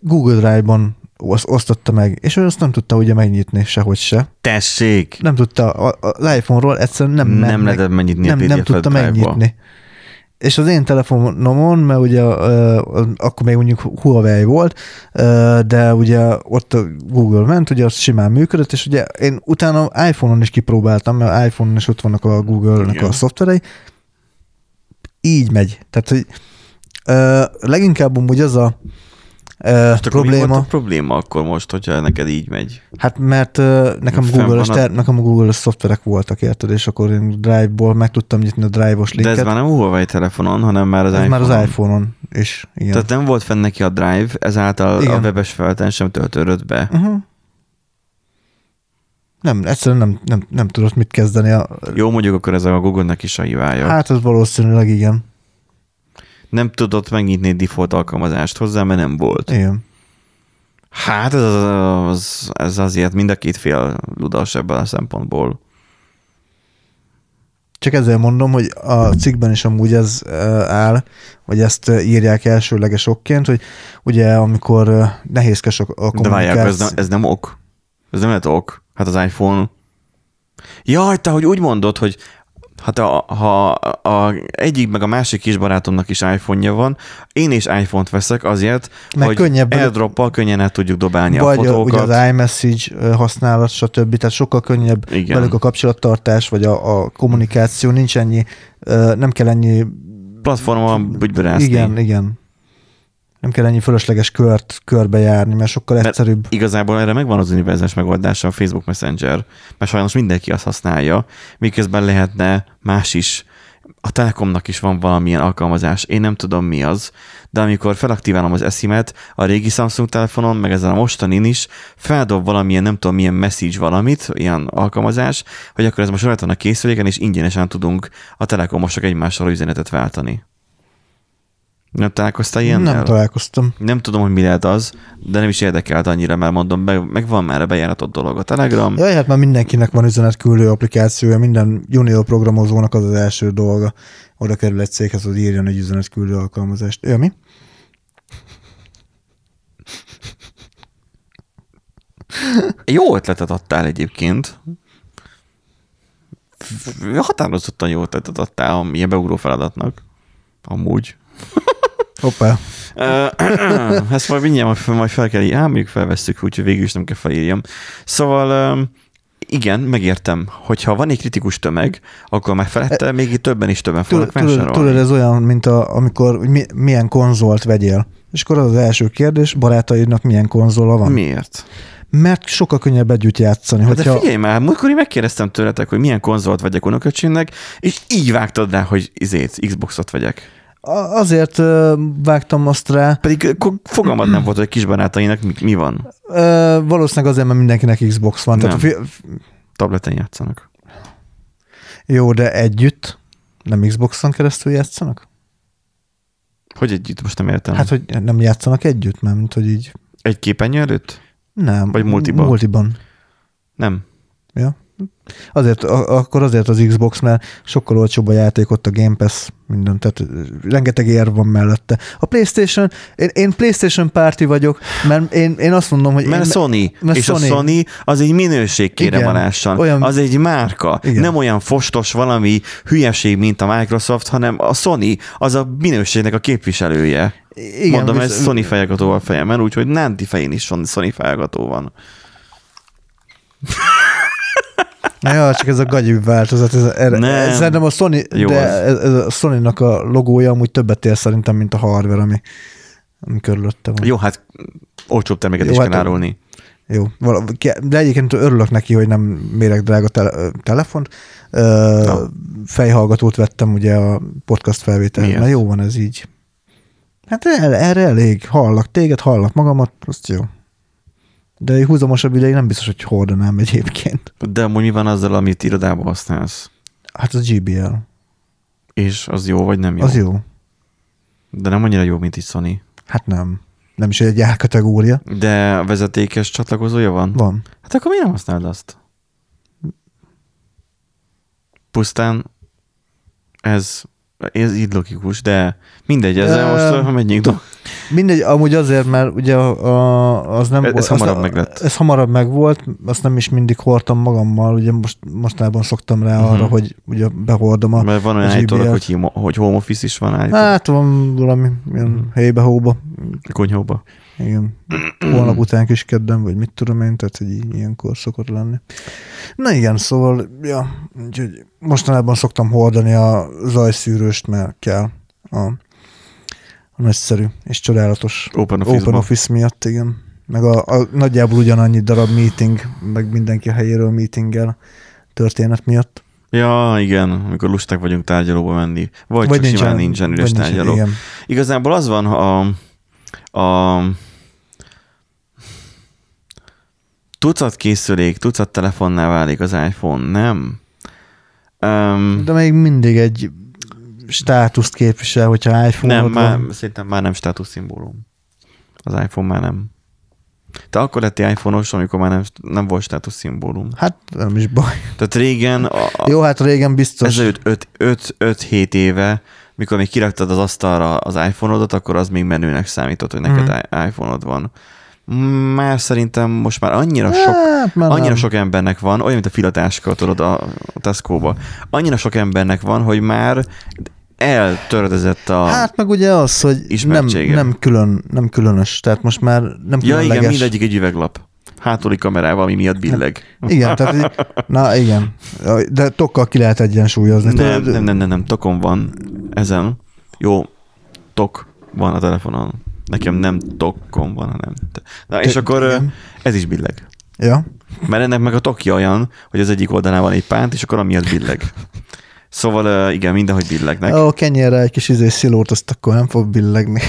Google Drive-ban osz- osztotta meg, és ő azt nem tudta ugye megnyitni sehogy se. Tessék! Nem tudta, a- a- iPhone-ról egyszerűen nem, Nem, nem lehetett megnyitni nem, a nem PDF-et tudta Drive-ba. megnyitni. És az én telefonomon, mert ugye ö, akkor még mondjuk Huawei volt, ö, de ugye ott a Google ment, ugye az simán működött, és ugye én utána iPhone-on is kipróbáltam, mert iPhone-on is ott vannak a Google-nek Igen. a szoftverei, így megy. Tehát, hogy ö, leginkább amúgy az a Most akkor mi volt probléma, a probléma akkor most, hogyha neked így megy? Hát mert uh, nekem, Google-ös van a- ter- nekem a Google-ös szoftverek voltak, érted, és akkor én Drive-ból meg tudtam nyitni a Drive-os De linket. ez már nem Huawei telefonon, hanem már az ez iPhone-on. már az iPhone-on is, igen. Tehát nem volt fenn neki a Drive, ezáltal Igen. a webes felten sem töltődött be. Uh-huh. Nem, egyszerűen nem, nem, nem tudott mit kezdeni. A, Jó, mondjuk akkor ez a Google-nek is a hibája. Hát az valószínűleg igen. Nem tudott megnyitni egy default alkalmazást hozzá, mert nem volt. Igen. Hát ez, az, ez azért mind a két fél ludas ebből a szempontból. Csak ezzel mondom, hogy a cikkben is amúgy ez áll, vagy ezt írják elsőleges okként, hogy ugye amikor nehézkes a, a De várják, ez kommunikáció. nem, ez nem ok. Ez nem lehet ok. Hát az iPhone... Jaj, te hogy úgy mondod, hogy Hát a, ha a egyik meg a másik kis barátomnak is iPhone-ja van, én is iPhone-t veszek azért, Meg hogy könnyebb- airdrop könnyen el tudjuk dobálni Vagy a fotókat. az iMessage használat, stb. Tehát sokkal könnyebb Igen. velük a kapcsolattartás, vagy a, a kommunikáció, nincs ennyi, nem kell ennyi Platformon bügyberászni. Igen, igen. Nem kell ennyi fölösleges kört körbejárni, mert sokkal Mert egyszerűbb. Igazából erre megvan az univerzális megoldása a Facebook Messenger, mert sajnos mindenki azt használja, miközben lehetne más is. A Telekomnak is van valamilyen alkalmazás, én nem tudom mi az, de amikor felaktiválom az eszimet, a régi Samsung telefonon, meg ezen a mostanin is, feldob valamilyen, nem tudom milyen message valamit, ilyen alkalmazás, hogy akkor ez most rajta van a készüléken, és ingyenesen tudunk a telekomosok egymással üzenetet váltani. Nem találkoztál ilyennel? Nem találkoztam. Nem tudom, hogy mi lehet az, de nem is érdekelt annyira, mert mondom, meg, meg van már a bejáratott dolog a Telegram. Jaj, hát már mindenkinek van üzenetküldő applikációja, minden junior programozónak az az első dolga. Oda kerül egy céghez, hogy írjon egy üzenetküldő alkalmazást. Ő mi? Jó ötletet adtál egyébként. Határozottan jó ötletet adtál a ilyen beugró feladatnak. Amúgy. Hoppá. Ezt majd mindjárt majd fel, kell írni. Á, mondjuk felvesszük, úgyhogy végül is nem kell felírjam. Szóval igen, megértem, hogyha van egy kritikus tömeg, akkor már felette még itt többen is többen fognak tudod, vásárolni. tudod, ez olyan, mint a, amikor hogy mi, milyen konzolt vegyél. És akkor az az első kérdés, barátaidnak milyen konzola van? Miért? Mert sokkal könnyebb együtt játszani. Hát de Hogyha, figyelj már, múltkor én megkérdeztem tőletek, hogy milyen konzolt vegyek unoköcsémnek, és így vágtad rá, hogy izét, Xboxot vegyek. Azért vágtam azt rá, Pedig fogalmad nem volt, hogy kisbarátainak mi, mi van. ö, valószínűleg azért, mert mindenkinek Xbox van. Tehát Nem. a fi- Tableten játszanak. jó, de együtt nem Xboxon keresztül játszanak? Hogy együtt, most nem értem. Hát, hogy nem játszanak együtt, mert mint hogy így Egy képernyő előtt? nem. Vagy multiban? Multiban. Nem. Ja. Azért, a- akkor azért az Xbox, mert sokkal olcsóbb a játék, ott a Game Pass, minden, tehát rengeteg ér van mellette. A PlayStation, én, én PlayStation párti vagyok, mert én, én azt mondom, hogy Mert én, Sony, mert és Sony. a Sony az egy minőség alássan. Olyan- Az egy márka. Igen. Nem olyan fostos valami hülyeség, mint a Microsoft, hanem a Sony az a minőségnek a képviselője. igen, Mondom, visz- ez Sony fejhallgató a fejemen, úgyhogy Nánti fején is Sony fejhallgató van. Ja, csak ez a gagyi változat. Ez, erre, Nem. ez, szerintem a Sony, Jó de ez, ez a Sony-nak a logója amúgy többet ér szerintem, mint a hardware, ami, ami körülötte van. Jó, hát olcsóbb terméket Jó, is hát kell árulni. Jó. De egyébként örülök neki, hogy nem méreg drága tele, telefont. Ö, Na. fejhallgatót vettem ugye a podcast felvétel. Miért? Na jó van ez így. Hát erre elég. Hallak téged, hallak magamat, azt jó. De egy húzamosabb ideig nem biztos, hogy hordanám egyébként. De amúgy mi van azzal, amit irodában használsz? Hát az GBL. És az jó, vagy nem jó? Az jó. De nem annyira jó, mint egy Sony. Hát nem. Nem is egy árkategória. De vezetékes csatlakozója van? Van. Hát akkor miért nem használod azt? Pusztán ez, ez így logikus, de mindegy, ezzel most ha menjünk do. Mindegy, amúgy azért, mert ugye a, az nem Ez- ez volt. hamarabb az, meglett. Ez hamarabb megvolt, azt nem is mindig hordtam magammal, ugye most, mostában szoktam rá Mhm. arra, hogy ugye behordom a Mert van olyan állítólag, hogy, hogy home office is van állítólag Hát van valami ilyen hébe-hóba. a konyhóba. Igen. Holnap után kiskeddem, vagy mit tudom én, tehát hogy í- ilyenkor szokott lenni. Na igen, szóval, ja, úgyhogy mostanában szoktam hordani a zajszűrőst, mert kell a, a nagyszerű és csodálatos Open office Open Office miatt, igen. Meg a, a nagyjából ugyanannyi darab meeting, meg mindenki a helyéről meetinggel történet miatt. Ja, igen, amikor lusták vagyunk tárgyalóba menni. Vagy, vagy csak simán nincsen üres tárgyaló. Igen. Igazából az van, a, a tucat készülék, tucat telefonnál válik az iPhone, nem? Um, De még mindig egy státuszt képvisel, hogyha iPhone nem, már, van. szerintem már nem státuszszimbólum. Az iPhone már nem. Te akkor lettél iPhone-os, amikor már nem, nem volt státuszszimbólum. Hát nem is baj. Tehát régen, a, a, Jó, hát régen biztos. ezelőtt 5-7 éve, mikor még kiraktad az asztalra az iPhone-odat, akkor az még menőnek számított, hogy neked mm. iPhone-od van. már szerintem most már annyira sok, Hát, már annyira nem. sok embernek van, olyan, mint a filatáska, tudod, a a Tesco-ba. Annyira sok embernek van, hogy már eltöredezett a... Hát meg ugye az, hogy nem, nem, külön, nem különös, tehát most már nem ja, különleges. igen, mindegyik egy üveglap. Hátuli kamerával, ami miatt billeg. Igen, tehát, így- na igen, de tokkal ki lehet egyensúlyozni. Nem, Tudod, nem, nem, nem, nem, tokom van ezen. Jó, tok van a telefonon. Nekem nem tokkom van, hanem... Na, és Te- akkor igen. ez is billeg. Ja, Mert ennek meg a tokja olyan, hogy az egyik oldalán van egy pánt, és akkor amiatt billeg. Szóval igen, mindenhogy billegnek. Ó, kenyérre egy kis izé szilót, azt akkor nem fog billegni.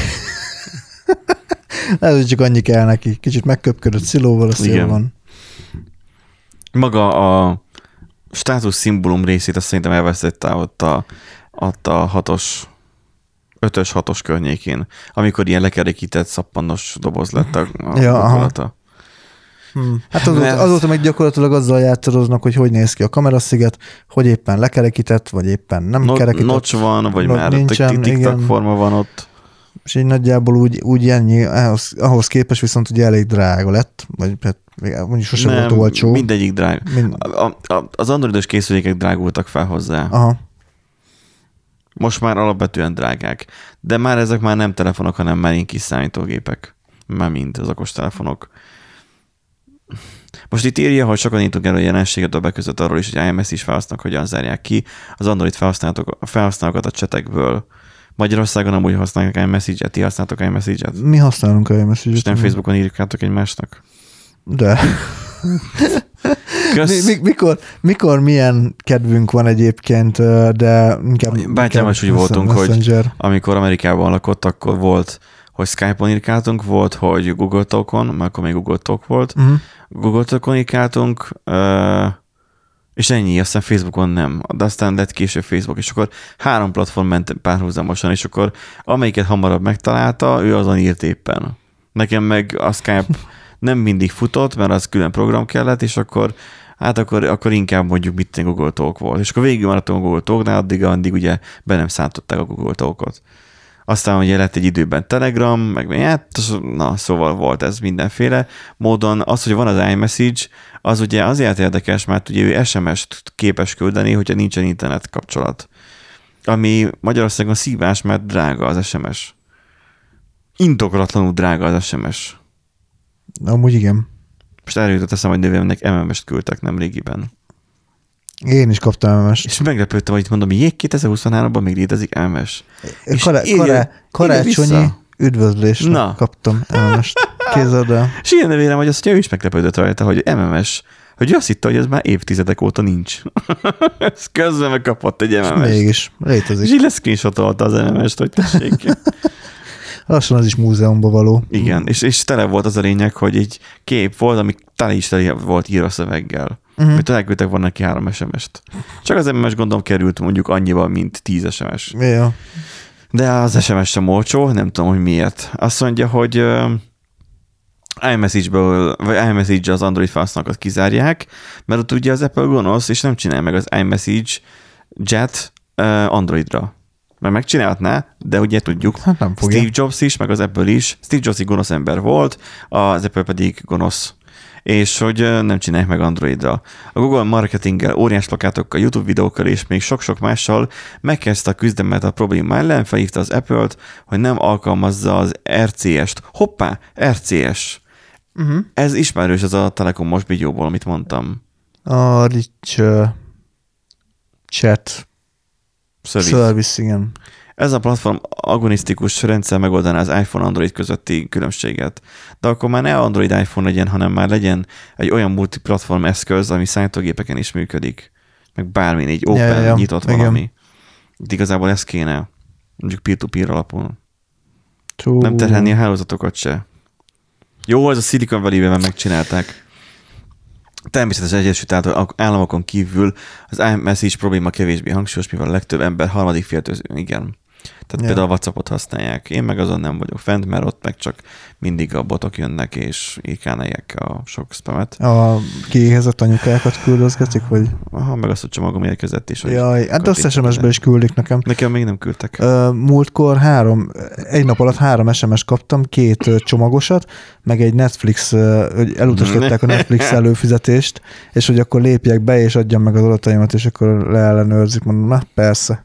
Hogy csak annyi kell neki. Kicsit megköpködött szilóval, Igen. jó van. Maga a státusz szimbólum részét azt szerintem elvesztette ott a, ott a hatos, ötös, hatos környékén, amikor ilyen lekerekített szappannos doboz lett a, a Ja, aha. gyakorlata. Hmm. Hát azóta, Mert- azóta meg gyakorlatilag azzal játszadoznak, hogy hogy néz ki a kamerasziget, hogy éppen lekerekített, vagy éppen nem No, kerekített. nocs van, vagy No- már nincsen, tiktak forma van ott. És így nagyjából úgy, úgy ennyi, ahhoz, ahhoz képest viszont ugye elég drága lett, vagy hát mondjuk sosem volt olcsó. mindegyik drága. Mind, A, a, az androidos készülékek drágultak fel hozzá. aha. Most már alapvetően drágák. De már ezek már nem telefonok, hanem már ilyen kis számítógépek. Már mind az okos telefonok. Most itt írja, hogy sokan erről a jelenséget többek között arról is, hogy iMS is felhasználók hogyan zárják ki az Android felhasználók- felhasználókat a csetekből. Magyarországon amúgy használják iMessage-et, ti használtok iMessage-et? Mi használunk a message És nem Facebookon írjátok egymásnak? De. Kösz. Mi, mi, mikor, mikor milyen kedvünk van egyébként, de inkább... Bátyám is úgy voltunk, hogy- Messenger. amikor Amerikában lakott, akkor volt, hogy Skype-on írkáltunk, volt, hogy Google Talkon, mert akkor még Google Talk volt, Uh-huh. Google Talkon írkáltunk, ö, és ennyi, aztán Facebookon nem. De aztán lett később Facebook, és akkor három platform ment párhuzamosan, és akkor amelyiket hamarabb megtalálta, ő azon írt éppen. Nekem meg a Skype nem mindig futott, mert az külön program kellett, és akkor hát akkor, akkor inkább mondjuk mit Google Talk volt. És akkor végig maradtam a Google Talknál, addig, addig ugye be nem szántották a Google Talkot. Aztán ugye lett egy időben Telegram, meg hát, na, szóval volt ez mindenféle módon. Az, hogy van az iMessage, az ugye azért érdekes, mert ugye ő SMS-t képes küldeni, hogyha nincsen internet kapcsolat. Ami Magyarországon szívás, mert drága az SMS. Indokolatlanul drága az SMS. Amúgy igen. Most erről jutott eszem, hogy nővéremnek MMS-t küldtek nem régiben. Én is kaptam ms És meglepődtem, hogy itt mondom, jég 2023-ban még létezik MMS. És Kare, írja- kare, írja karácsonyi üdvözlésre Na. kaptam MMS-t. Képzeld el. És ilyen nővérem, hogy azt, hogy ő is meglepődött rajta, hogy MMS, hogy ő azt hitte, hogy ez már évtizedek óta nincs. ez közben megkapott egy És MMS-t. mégis, És létezik. így leszcreenshotolta az MMS-t, hogy tessék. Lassan az is múzeumban való. Igen, és, és tele volt az a lényeg, hogy egy kép volt, ami tele is tele volt írva szöveggel. Uh-huh. Mert elküldtek volna neki három SMS-t. Csak az MMS gondolom került mondjuk annyiba, mint 10 SMS. Ja. De az SMS sem olcsó, nem tudom, hogy miért. Azt mondja, hogy uh, iMessage-ből, vagy iMessage az Android felhasználókat kizárják, mert ott ugye az Apple gonosz, és nem csinál meg az iMessage Jet uh, Androidra. Mert megcsinálhatná, de ugye tudjuk, Hát nem fogja. Steve Jobs is, meg az Apple is. Steve Jobs egy gonosz ember volt, az Apple pedig gonosz. És hogy nem csinálják meg Androidra. A Google marketinggel, óriás plakátokkal, YouTube videókkal és még sok-sok mással megkezdte a küzdelmet a probléma ellen, felhívta az Apple-t, hogy nem alkalmazza az RCS-t. Hoppá, RCS. Uh-huh. Ez ismerős az a telekomos videóból, amit mondtam. A Rich uh, Chat Service. Service, igen. Ez a platform agonisztikus rendszer megoldaná az iPhone-Android közötti különbséget. De akkor már ne Android iPhone legyen, hanem már legyen egy olyan multiplatform eszköz, ami számítógépeken is működik. Meg bármi, így open, Ja, ja, nyitott Igen. valami. Itt igazából ez kéne. Mondjuk peer-to-peer alapon. Tú. Nem terhelni a hálózatokat se. Jó, ez a Silicon Valley-ben megcsinálták. Természetesen Egyesült Állam- Államokon kívül az iMessage probléma kevésbé hangsúlyos, mivel a legtöbb ember harmadik féltől, igen. Tehát Ja. például a WhatsAppot használják. Én meg azon nem vagyok fent, mert ott meg csak mindig a botok jönnek, és írkálnálják a sok spamet. A kiéhezett anyukákat küldözgetik, vagy? Aha, meg azt, hogy csomagom érkezett is. Jaj, hát azt SMS-be is küldik nekem. Nekem még nem küldtek. Múltkor három, egy nap alatt három SMS kaptam, két csomagosat, meg egy Netflix, hogy elutasították a Netflix előfizetést, és hogy akkor lépjek be, és adjam meg az adataimat, és akkor leellenőrzik. Mondom, na persze,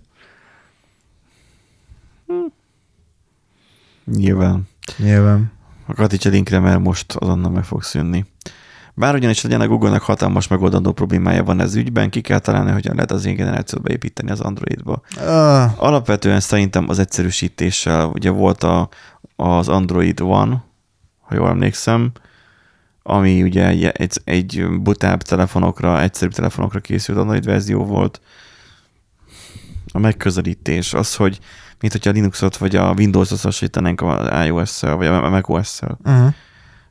Nyilván. nyilván. A Katics a linkre, mert most azonnal meg fogsz jönni. Bár ugyanis legyen a Google-nek hatalmas megoldandó problémája van ez ügyben, ki kell találni, hogyan lehet az én generációt beépíteni az Androidba. Ah, Alapvetően szerintem az egyszerűsítéssel, ugye volt a, az Android One, ha jól emlékszem, ami ugye egy, egy, egy butább telefonokra, egyszerűbb telefonokra készült Android verzió volt. A megközelítés az, hogy mint hogyha a Linuxot vagy a Windows-ot hasonlítanánk a iOS-szel, vagy a macOS-szel uh-huh.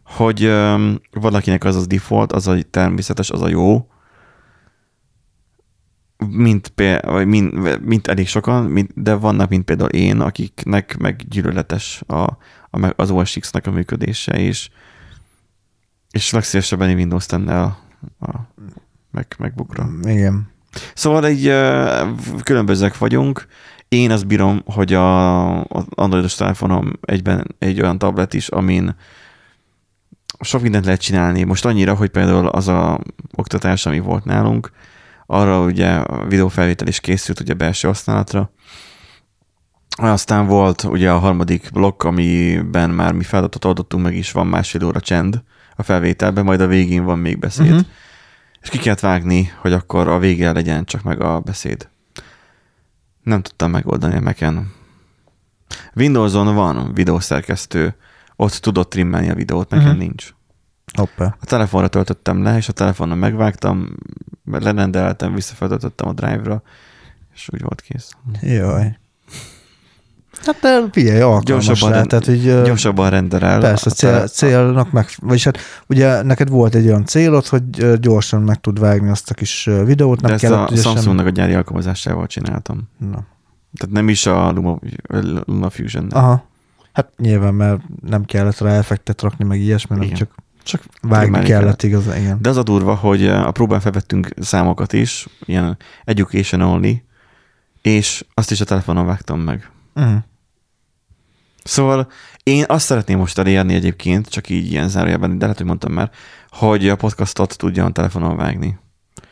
hogy um, valakinek az az default, az a természetes, az a jó, mint, pé- vagy mint, mint elég sokan, mint, de vannak, mint például én, akiknek meg gyűlöletes a, a, az OS X-nek a működése, és, és legszívesebben én Windows tenne a, a meg, megbukra. Igen. Szóval egy különbözőek vagyunk. Én azt bírom, hogy a, az androidos telefonom egyben egy olyan tablet is, amin sok mindent lehet csinálni. Most annyira, hogy például az a oktatás, ami volt nálunk, arra ugye a videófelvétel is készült ugye belső használatra. Aztán volt ugye a harmadik blokk, amiben már mi feladatot oldottunk, meg is van másfél óra csend a felvételben, majd a végén van még beszéd. Uh-huh. És ki kellett vágni, hogy akkor a végén legyen csak meg a beszéd. Nem tudtam megoldani a Mac-en. Windows-on van videószerkesztő, ott tudod trimmelni a videót, nekem Mhm. uh-huh. nincs. Hoppá. A telefonra töltöttem le, és a telefonon megvágtam, lerendeltem, visszafeltöltöttem a drive-ra, és úgy volt kész. Jaj. Hát de figyelj, alkalmas Gyorsabban, rá, tehát, hogy, gyorsabban renderel. Persze, a cél, tele- célnak meg, vagyis hát ugye neked volt egy olyan célod, hogy gyorsan meg tud vágni azt a kis videót, De nem ezt kellett a ugye Samsungnak a gyári alkalmazásával csináltam. Na. Tehát nem is a Luma, Luma fusion Aha. Hát nyilván, mert nem kellett rá effektet rakni, meg ilyesmi, nem csak Csak vágni trimmelni kellett igazán, igen. De az a durva, hogy a próbán felvettünk számokat is, ilyen education only, és azt is a telefonon vágtam meg. Uh-huh. Szóval én azt szeretném most elérni egyébként, csak így ilyen zárójelben, de lehet, hogy mondtam már, hogy a podcastot tudjon telefonon vágni.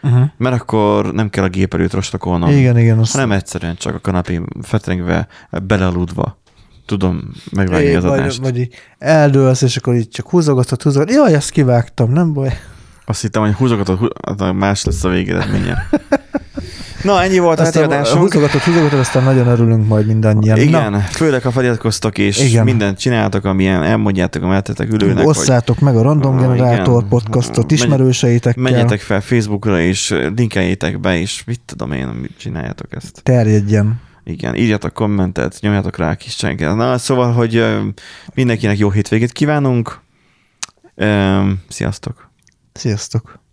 Uh-huh. Mert akkor nem kell a gép előtt rostokolnom, Igen, igen. Azt... hanem egyszerűen csak a kanapén fetrengve, belealudva tudom megvágni az vagy, adást. vagy így eldőlsz, és akkor így csak húzogatod, húzogatod. Jaj, ezt kivágtam, nem baj. Azt hittem, hogy húzogatod, hú- az más lesz a végeredménye. Na, ennyi volt a heti Aztán adásunk. húzogatod, húzogatod, aztán nagyon örülünk majd mindannyian. Igen, Na, főleg ha feliratkoztok és Igen. Mindent csináltok, amilyen elmondjátok a mellettetek ülőnek, osszátok meg a Random Ah, Generator igen. podcastot Megy- ismerőseitekkel. menjetek fel Facebookra és linkeljétek be, és mit tudom én, mit csináljátok ezt. Terjedjen. Igen, írjatok kommentet, nyomjatok rá a kis csengel. Na, szóval, hogy mindenkinek jó hétvégét kívánunk. Sziasztok! Sziasztok!